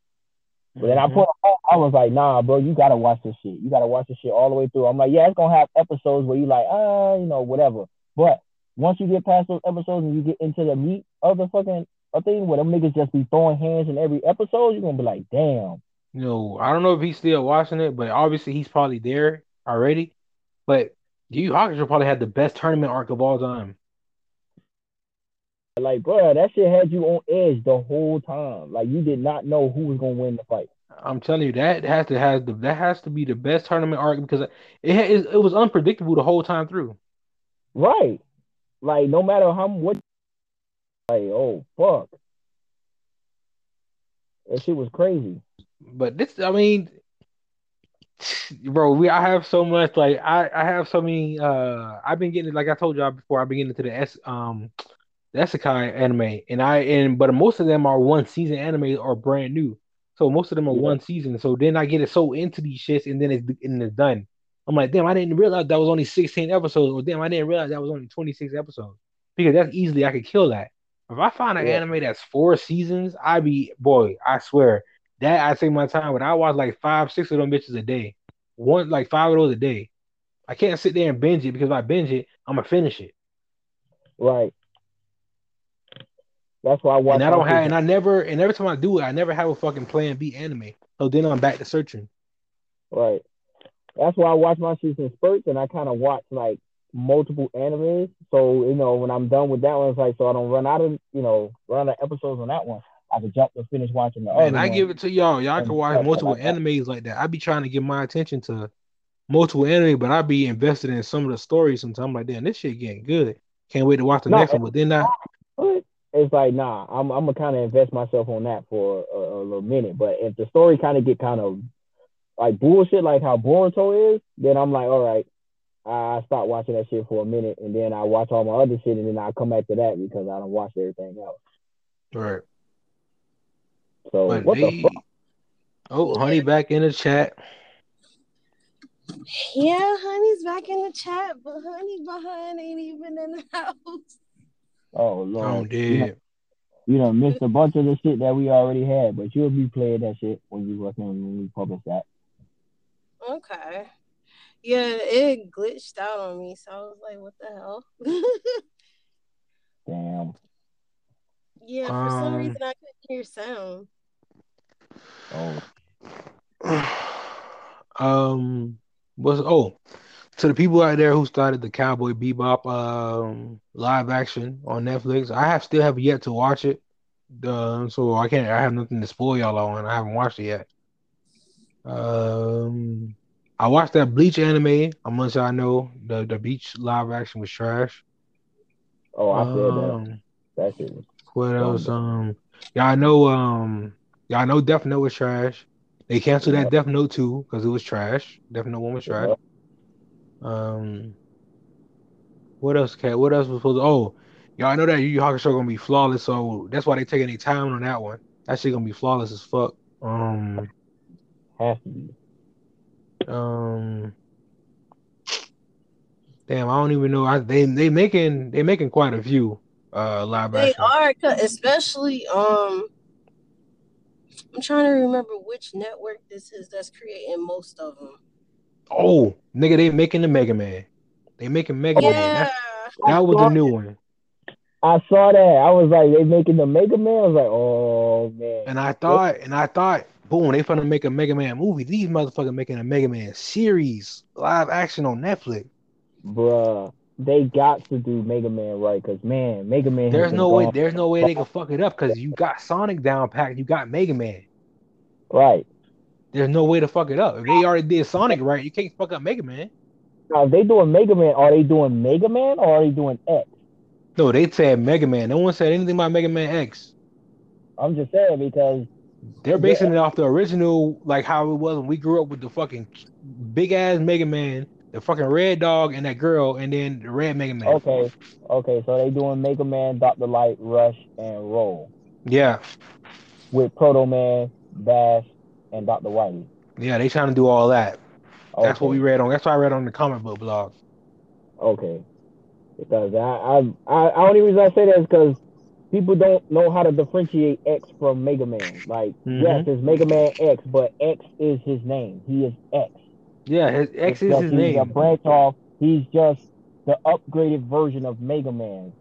Speaker 2: But then I
Speaker 1: Mhm.
Speaker 2: put I was like, nah, bro, you gotta watch this shit. You gotta watch this shit all the way through. I'm like, yeah, it's gonna have episodes where you like, ah, you know, whatever. But once you get past those episodes and you get into the meat of the fucking a thing where them niggas just be throwing hands in every episode, you're gonna be like, damn.
Speaker 1: You know, I don't know if he's still watching it, but obviously he's probably there already. But Yu Hakusho probably had the best tournament arc of all time.
Speaker 2: Like, bro, that shit had you on edge the whole time. Like you did not know who was gonna win the fight.
Speaker 1: I'm telling you, that has to has the that has to be the best tournament arc because it it, it was unpredictable the whole time through.
Speaker 2: Right. Like no matter how what like, oh fuck. That shit was crazy.
Speaker 1: But this, I mean, bro, we I have so much like I I have so many. Uh, I've been getting like I told y'all before. I've been getting into the S um the Isekai anime, and I and but most of them are one season anime or brand new. So most of them are
Speaker 2: Yeah.
Speaker 1: one season. So then I get it so into these shits, and then it's and it's done. I'm like, damn, I didn't realize that was only 16 episodes, or damn, I didn't realize that was only 26 episodes. Because that's easily I could kill that. If I find an
Speaker 2: Yeah.
Speaker 1: anime that's four seasons, I be boy, I swear that I take my time. But I watch like five, six of them bitches a day. One like five of those a day. I can't sit there and binge it because if I binge it, I'm gonna finish it.
Speaker 2: Right. That's why I watch.
Speaker 1: and I don't have, and I never, and every time I do it, I never have a fucking plan B anime. So then I'm back to searching.
Speaker 2: Right. That's why I watch my in spurts, and I kind of watch like multiple animes. So you know, when I'm done with that one, it's like so I don't run out of you know run out of episodes on that one. I can jump and finish watching the
Speaker 1: Man, I
Speaker 2: one.
Speaker 1: give it to y'all. Y'all can watch multiple
Speaker 2: like that.
Speaker 1: animes like that. I be trying to get my attention to multiple anime, but I be invested in some of the stories sometimes. I'm like, damn, this shit getting good. Can't wait to watch the
Speaker 2: No,
Speaker 1: next one. But then I,
Speaker 2: it's like nah, I'm I'm gonna kind of invest myself on that for a, a little minute. But if the story kind of get kind of like bullshit, like how Boruto is, then I'm like, all right, I stopped watching that shit for a minute, and then I watch all my other shit, and then I come back to that because I don't watch everything else.
Speaker 1: Right.
Speaker 2: So
Speaker 1: But
Speaker 2: what
Speaker 1: they,
Speaker 2: the fuck?
Speaker 1: oh, honey, back in the chat.
Speaker 3: Yeah, honey's back in the chat, but honey behind ain't even in the house.
Speaker 2: Oh
Speaker 1: I'm
Speaker 2: lord, you know,
Speaker 1: dead.
Speaker 2: you missed a bunch of the shit that we already had, but you'll be playing that shit when you working when we publish that.
Speaker 3: Okay. Yeah, it glitched out on me, so I was like, what the hell?
Speaker 2: Damn.
Speaker 3: yeah, for some
Speaker 1: Um,
Speaker 3: reason I couldn't hear sound.
Speaker 2: Oh,
Speaker 1: um, was oh to the people out there who started the Cowboy Bebop um live action on Netflix, I have still have yet to watch it. Um, so I can't. I have nothing to spoil y'all on. I haven't watched it yet. Um, I watched that Bleach anime. I'm gonna say I know the the Bleach live action was trash.
Speaker 2: oh, I said that.
Speaker 1: Um,
Speaker 2: That shit was
Speaker 1: what else? Um, y'all know um, y'all know Death Note was trash. They canceled that Death Note too because it was trash. Death Note 1 was trash. Um, what else? Cat? What else was supposed? To, oh, y'all know that Yu Yu Hakusho gonna be flawless, so that's why they taking their time on that one. That shit gonna be flawless as fuck. Um,
Speaker 2: Has to be.
Speaker 1: Um, damn, I don't even know. I they they making they making quite a few uh live
Speaker 3: They
Speaker 1: action.
Speaker 3: are, 'cause- especially um. I'm trying to remember which network this is that's creating most of them.
Speaker 1: Oh, nigga, they making the Mega Man. They making Mega Man.
Speaker 3: Yeah,
Speaker 1: That, that was the new one.
Speaker 2: I saw that. I was like, they making the Mega Man. I was like, oh man.
Speaker 1: And I thought, and I thought, boom, they finna make a Mega Man movie. These motherfuckers making a Mega Man series, live action on Netflix.
Speaker 2: Bruh, they got to do Mega Man right, cause man, Mega Man. has
Speaker 1: no way, there's no way they can fuck it up because you got Sonic down packed, you got Mega Man.
Speaker 2: Right.
Speaker 1: There's no way to fuck it up. If they already did Sonic right, you can't fuck up Mega Man.
Speaker 2: Now, if they doing Mega Man, are they doing Mega Man or are they doing X?
Speaker 1: No, they said Mega Man. No one said anything about Mega Man X.
Speaker 2: I'm just saying because
Speaker 1: They're basing it off the original, like how it was when we grew up with the fucking big ass Mega Man, the fucking red dog, and that girl, and then the red Mega Man.
Speaker 2: okay, okay, so they doing Mega Man, Doctor Light, Rush, and Roll
Speaker 1: Yeah,
Speaker 2: with Proto Man, Bash, and Doctor Wily.
Speaker 1: yeah, they trying to do all that.
Speaker 2: Okay.
Speaker 1: That's what we read on. That's what I read on the comic book blog.
Speaker 2: Okay. Because I, I, I, I only reason I say that is because people don't know how to differentiate X from Mega Man. Like,
Speaker 1: Mhm.
Speaker 2: yes, it's Mega Man X, but X is his name. He is X.
Speaker 1: Yeah, his X
Speaker 2: It's
Speaker 1: is his
Speaker 2: he's a
Speaker 1: name.
Speaker 2: branch off. He's just the upgraded version of Mega Man.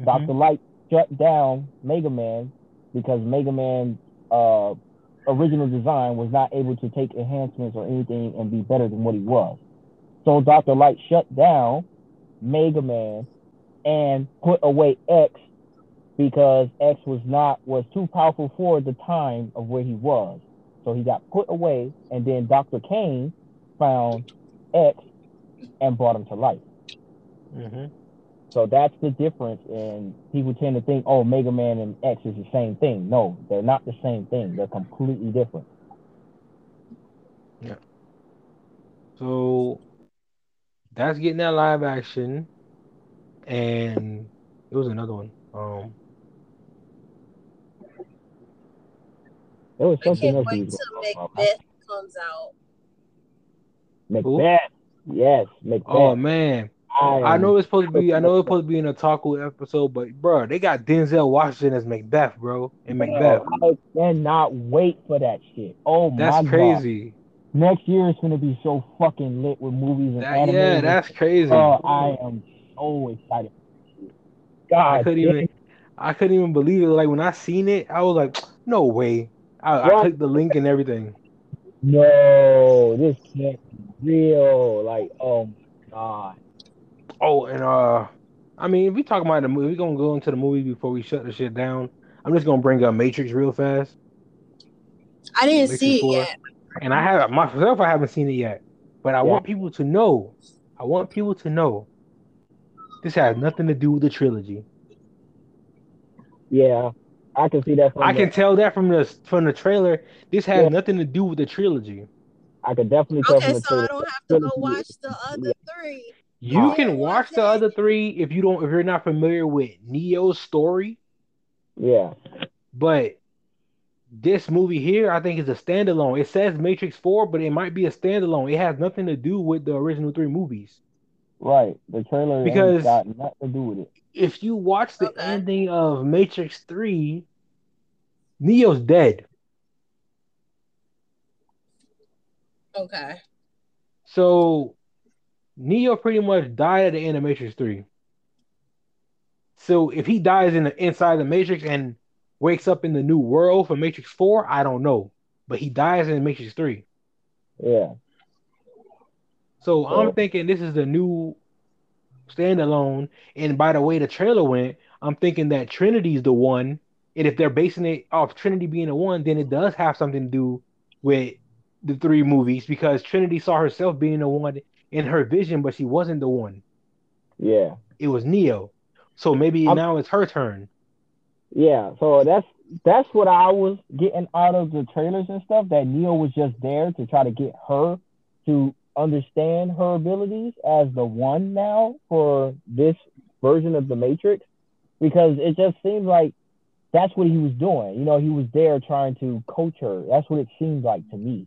Speaker 1: Mhm.
Speaker 2: Dr. Light shut down Mega Man because Mega Man's uh, original design was not able to take enhancements or anything and be better than what he was. So Dr. Light shut down Mega Man and put away X because X was not was too powerful for the time of where he was. So he got put away and then Dr. Cain found X and brought him to life.
Speaker 1: Mhm.
Speaker 2: So that's the difference. And people tend to think, oh, Mega Man and X is the same thing. No, they're not the same thing. They're completely different. Yeah.
Speaker 1: So that's getting that live action, and it was another one. Um,
Speaker 2: There was
Speaker 3: I
Speaker 2: something
Speaker 3: can't
Speaker 2: else.
Speaker 3: wait
Speaker 2: he
Speaker 3: till
Speaker 2: gonna talk about.
Speaker 3: Macbeth comes out.
Speaker 2: Macbeth. Yes, Macbeth.
Speaker 1: oh man,
Speaker 2: I,
Speaker 1: I know it's supposed to be. I know it's supposed to be an otaku episode, but bro, they got Denzel Washington as Macbeth, bro, in Macbeth.
Speaker 2: I cannot wait for that shit. Oh my god.
Speaker 1: That's
Speaker 2: god.
Speaker 1: crazy.
Speaker 2: Next year is gonna be so fucking lit with movies and
Speaker 1: That,
Speaker 2: anime.
Speaker 1: yeah, that's crazy.
Speaker 2: Oh, I am so excited. God,
Speaker 1: I couldn't
Speaker 2: damn.
Speaker 1: even. I couldn't even believe it. Like when I seen it, I was like, no way. I, I
Speaker 2: What?
Speaker 1: clicked the link and everything.
Speaker 2: No, this can't be real. Like, oh my god.
Speaker 1: Oh, and uh, I mean, if we talk about the movie, we're gonna go into the movie before we shut the shit down. I'm just gonna bring up Matrix real fast.
Speaker 3: I didn't
Speaker 1: Matrix
Speaker 3: see it
Speaker 1: 4.
Speaker 3: yet.
Speaker 1: And I have myself, I haven't seen it yet, but I
Speaker 2: Yeah.
Speaker 1: want people to know. I want people to know. This has nothing to do with the trilogy.
Speaker 2: Yeah, I can see that from
Speaker 1: I
Speaker 2: the,
Speaker 1: can tell that from the from the trailer. This has
Speaker 2: Yeah.
Speaker 1: nothing to do with the trilogy.
Speaker 2: I could definitely tell
Speaker 3: Okay,
Speaker 2: from the
Speaker 3: so I
Speaker 2: trailer.
Speaker 3: don't have to go
Speaker 2: oh,
Speaker 3: watch the other three.
Speaker 1: You
Speaker 3: Yeah,
Speaker 1: can watch the other three if you don't if you're not familiar with Neo's story,
Speaker 2: Yeah.
Speaker 1: but this movie here I think is a standalone. It says Matrix 4, but it might be a standalone. It has nothing to do with the original three movies.
Speaker 2: Right. The trailer
Speaker 1: Because-
Speaker 2: ain't got nothing to do with it.
Speaker 1: If you watch the
Speaker 3: Okay.
Speaker 1: ending of Matrix 3, Neo's dead.
Speaker 3: Okay.
Speaker 1: So Neo pretty much died at the end of Matrix 3. So if he dies in the inside the Matrix and wakes up in the new world for Matrix 4, I don't know. But he dies in Matrix 3.
Speaker 2: Yeah.
Speaker 1: So I'm thinking this is the new standalone. And by the way the trailer went, I'm thinking that Trinity's the one. And if they're basing it off Trinity being the one, then it does have something to do with the three movies because Trinity saw herself being the one in her vision, but she wasn't the one.
Speaker 2: Yeah.
Speaker 1: It was Neo. So maybe
Speaker 2: I'm-
Speaker 1: now it's her turn.
Speaker 2: Yeah. So that's that's what I was getting out of the trailers and stuff. That Neo was just there to try to get her to understand her abilities as the one now for this version of the Matrix, because it just seems like that's what he was doing. You know, he was there trying to coach her. That's what it seemed like to me.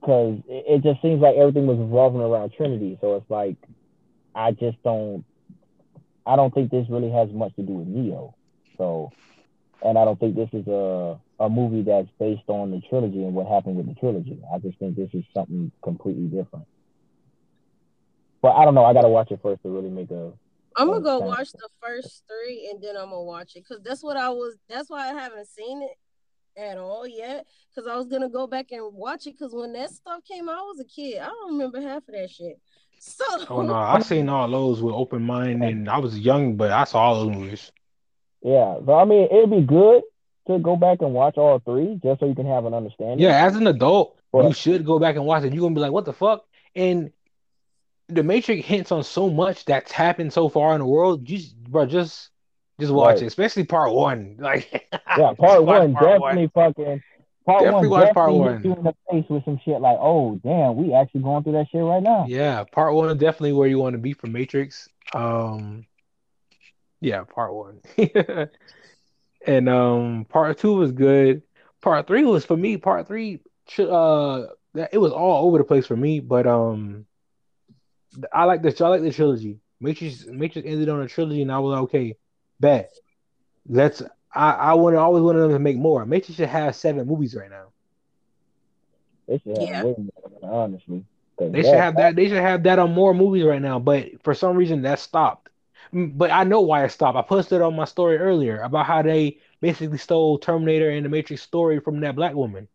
Speaker 2: Because it, it just seems like everything was revolving around Trinity. So it's like I just don't I don't think this really has much to do with Neo. So and I don't think this is a a movie that's based on the trilogy and what happened with the trilogy. I just think this is something completely different. But I don't know. I gotta watch it first to really make a.
Speaker 3: I'm gonna go watch the first three and then I'm gonna watch it because that's what I was. That's why I haven't seen it at all yet. Because I was gonna go back and watch it because when that stuff came out, I was a kid. I don't remember half of that shit. So
Speaker 1: Oh no, I seen all those with open mind, and I was young, but I saw all those movies.
Speaker 2: Yeah. So I mean, it'd be good to go back and watch all three just so you can have an understanding.
Speaker 1: Yeah, as an adult, you should go back and watch it. You're gonna be like, "What the fuck?" And the Matrix hints on so much that's happened so far in the world. Just, bro, just, just watch
Speaker 2: Right.
Speaker 1: it, especially part one. Like,
Speaker 2: Yeah, part one definitely fucking. Part
Speaker 1: Definitely
Speaker 2: one
Speaker 1: watch part one.
Speaker 2: you in the face with some shit like, oh damn, we actually going through that shit right now.
Speaker 1: Yeah, part one is definitely where you want to be for Matrix. Um, yeah, part one. and um, part two was good. Part three was for me. Part three, uh, it was all over the place for me. But um, I like the I like the trilogy. Matrix Matrix ended on a trilogy, and I was like, okay, bet. Let's. I I want to always wanted them to make more. Matrix should have seven movies right now.
Speaker 2: They should have
Speaker 3: Yeah.
Speaker 2: way more, than that, honestly. 'Cause
Speaker 1: They should have that. They should have that on more movies right now. But for some reason, that stopped. But I know why it stopped. I posted on my story earlier about how they basically stole Terminator and the Matrix story from that black woman.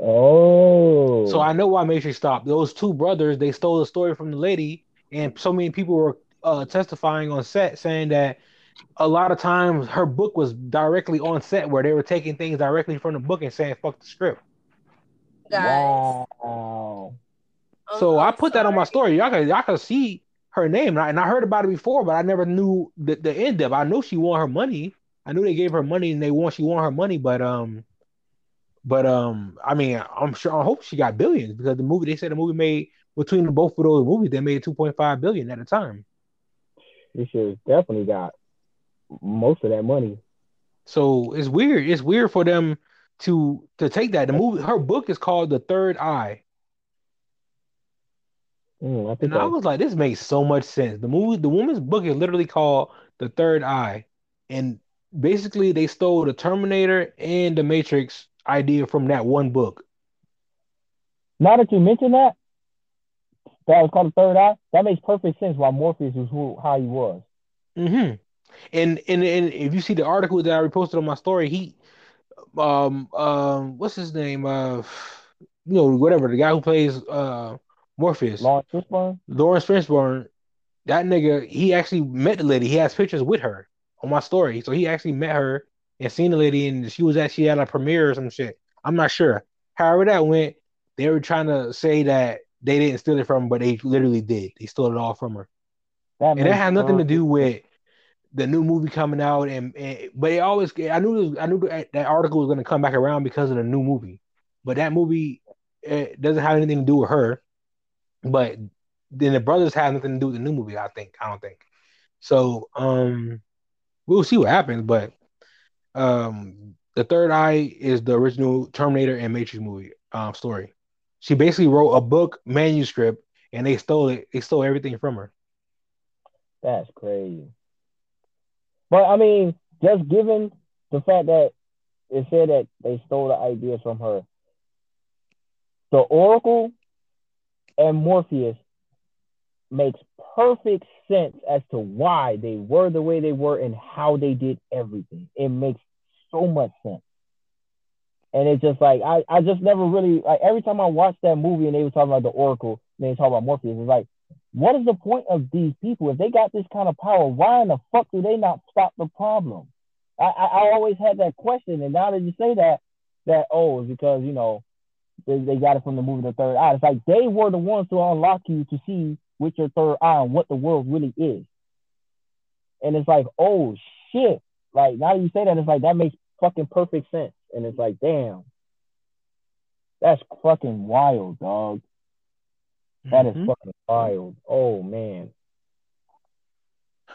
Speaker 2: Oh.
Speaker 1: So I know why Matrix stopped. Those two brothers, they stole the story from the lady, and so many people were uh, testifying on set saying that a lot of times her book was directly on set where they were taking things directly from the book and saying "fuck the script."
Speaker 3: guys,
Speaker 2: Wow.
Speaker 3: I'm-
Speaker 1: So i
Speaker 3: I'm
Speaker 1: put that on my story. Y'all can y'all can see her name, and I, and I heard about it before, but I never knew the, the end of. it. I know she won her money. I knew they gave her money, and they won. She won her money, but um, but um, I mean, I'm sure. I hope she got billions because the movie. They said the movie made between the both of those movies, they made 2.5 billion at a time.
Speaker 2: You should definitely got most of that money.
Speaker 1: So it's weird. It's weird for them to to take that. The movie, her book is called The Third Eye.
Speaker 2: Mm, I think
Speaker 1: And I
Speaker 2: I,
Speaker 1: was like, this makes so much sense. The movie, the woman's book is literally called The Third Eye. And basically they stole the Terminator and the Matrix idea from that one book.
Speaker 2: now that you mention that, that was called the third eye. That makes perfect sense. Why Morpheus was who how he was.
Speaker 1: Mm-hmm. And, and and if you see the article that I reposted on my story, he um um what's his name? Uh you know, whatever, the guy who plays uh Morpheus.
Speaker 2: Laurence Fishburne.
Speaker 1: Laurence Fishburne, that nigga, he actually met the lady. He has pictures with her on my story. So he actually met her and seen the lady, and she was actually at a premiere or some shit. I'm not sure. However that went, they were trying to say that they didn't steal it from her, but they literally did. They stole it all from her.
Speaker 2: That
Speaker 1: And it
Speaker 2: makes
Speaker 1: had nothing to do with the new movie coming out, and, and but it always I knew I knew that, that article was going to come back around because of the new movie, but that movie it doesn't have anything to do with her. But then the brothers have nothing to do with the new movie. I think. I don't think. So um, we'll see what happens. But um, the third eye is the original Terminator and Matrix movie um story. She basically wrote a book manuscript, and they stole it. They stole everything from her.
Speaker 2: That's crazy. But I mean, just given the fact that it said that they stole the ideas from her, the Oracle and Morpheus makes perfect sense as to why they were the way they were and how they did everything. It makes so much sense. And it's just like I, I just never really like every time I watched that movie and they were talking about the Oracle and they talk about Morpheus, it's like, what is the point of these people? If they got this kind of power, why in the fuck do they not stop the problem? I, I, I always had that question, and now that you say that, that oh, because you know they, they got it from the movie The Third Eye. It's like they were the ones to unlock you to see with your third eye and what the world really is. And it's like, oh shit. Like now that you say that, it's like that makes fucking perfect sense. And it's like, damn. That's fucking wild, dog. That is
Speaker 1: Mhm.
Speaker 2: fucking wild. Oh man.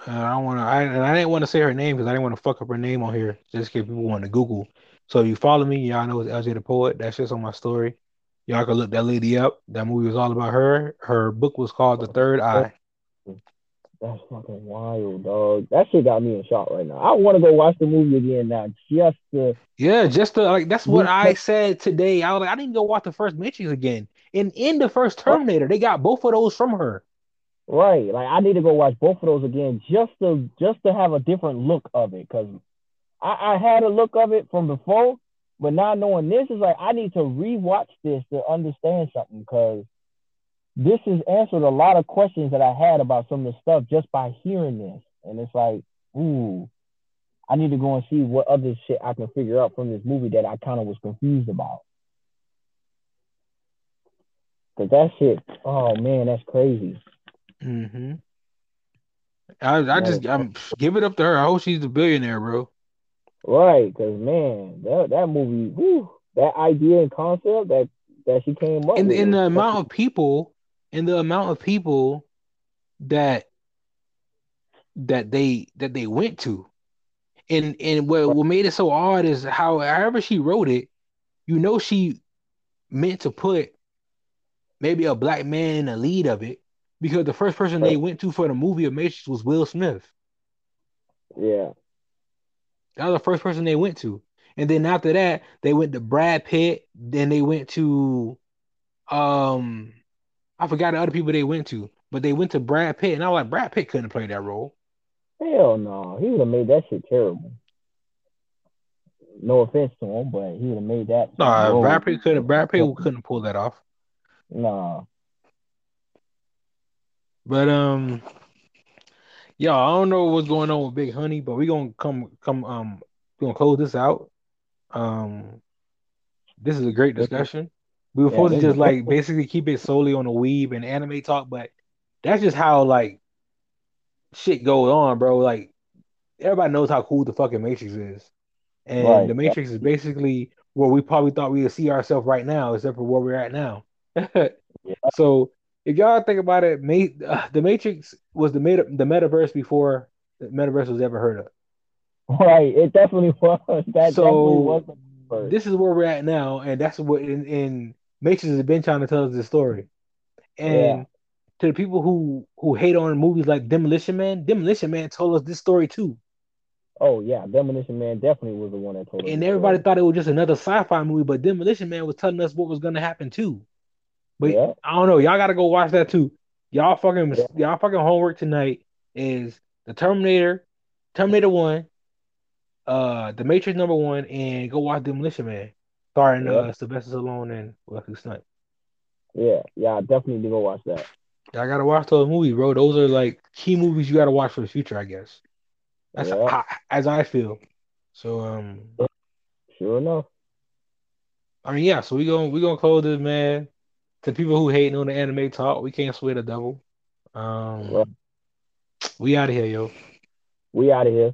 Speaker 1: Uh, I don't want to. I and I didn't want to say her name because I didn't want to fuck up her name on here just in case people want to Google. So you follow me, y'all know it's LJ the Poet. That's just on my story. Y'all can look that lady up. That movie was all about her. Her book was called The Third Eye.
Speaker 2: That's fucking wild, dog. That shit got me in shock right now. I want to go watch the movie again now, just to
Speaker 1: Yeah, just to, like that's what I said today. I was like, I didn't go watch the first Matrix again. And in the first Terminator, they got both of those from her.
Speaker 2: right. Like I need to go watch both of those again, just to just to have a different look of it, because I, I had a look of it from before, but now knowing this is like I need to rewatch this to understand something, because this has answered a lot of questions that I had about some of the stuff just by hearing this, and it's like, ooh. I need to go and see what other shit I can figure out from this movie that I kind of was confused about. Cause that shit, oh man, that's crazy.
Speaker 1: Mm-hmm. I, I just I'm give it up to her. I hope she's a billionaire, bro.
Speaker 2: Right, cause man, that that movie, whew, that idea and concept that that she came up
Speaker 1: And
Speaker 2: with.
Speaker 1: in the amount of people, and the amount of people that that they that they went to, and and what what made it so odd is how however she wrote it, you know she meant to put maybe a black man in the lead of it because the first person they went to for the movie of Matrix was Will Smith.
Speaker 2: yeah,
Speaker 1: That was the first person they went to. And then after that, they went to Brad Pitt. Then they went to um I forgot the other people they went to, but they went to Brad Pitt, and I was like, Brad Pitt couldn't play that role.
Speaker 2: hell no, he would have made that shit terrible. No offense to him, but he would have made that.
Speaker 1: Nah, Brad Pitt couldn't Brad Pitt couldn't pull that off.
Speaker 2: Nah,
Speaker 1: But um y'all, I don't know what's going on with Big Honey, but we're gonna come come um gonna close this out. Um this is a great discussion. We were
Speaker 2: Yeah,
Speaker 1: supposed to just like basically keep it solely on the weeb and anime talk, but that's just how like shit goes on, bro. Like everybody knows how cool the fucking Matrix is. And
Speaker 2: Right.
Speaker 1: the Matrix is basically where we probably thought we would see ourselves right now, except for where we're at now. So if y'all think about it, Ma- uh, the Matrix was the meta- the metaverse before the metaverse was ever heard of.
Speaker 2: right. It definitely was. That
Speaker 1: So,
Speaker 2: definitely was.
Speaker 1: This is where we're at now, and that's what in, in Matrix has been trying to tell us this story. And
Speaker 2: Yeah.
Speaker 1: to the people who who hate on movies like Demolition Man, Demolition Man told us this story too.
Speaker 2: Oh yeah, Demolition Man definitely was the one that told us.
Speaker 1: And everybody
Speaker 2: story.
Speaker 1: thought it was just another sci-fi movie, but Demolition Man was telling us what was gonna happen too. But
Speaker 2: Yeah.
Speaker 1: I don't know, y'all gotta go watch that too. Y'all fucking
Speaker 2: Yeah.
Speaker 1: y'all fucking homework tonight is the Terminator, Terminator One, uh, the Matrix number one, and go watch Demolition Man, starring
Speaker 2: Yeah.
Speaker 1: uh Sylvester Stallone and Wesley Snipes.
Speaker 2: Yeah, yeah, I definitely need to go watch that.
Speaker 1: Y'all gotta watch those movies, bro. Those are like key movies you gotta watch for the future, I guess. That's
Speaker 2: Yeah.
Speaker 1: how, as I feel. So um,
Speaker 2: Sure enough.
Speaker 1: I mean, yeah. So we gonna we gonna close this, man. To people who hating on the anime talk, we can't swear the devil. Um,
Speaker 2: Right.
Speaker 1: we out of here, yo.
Speaker 2: We out of here.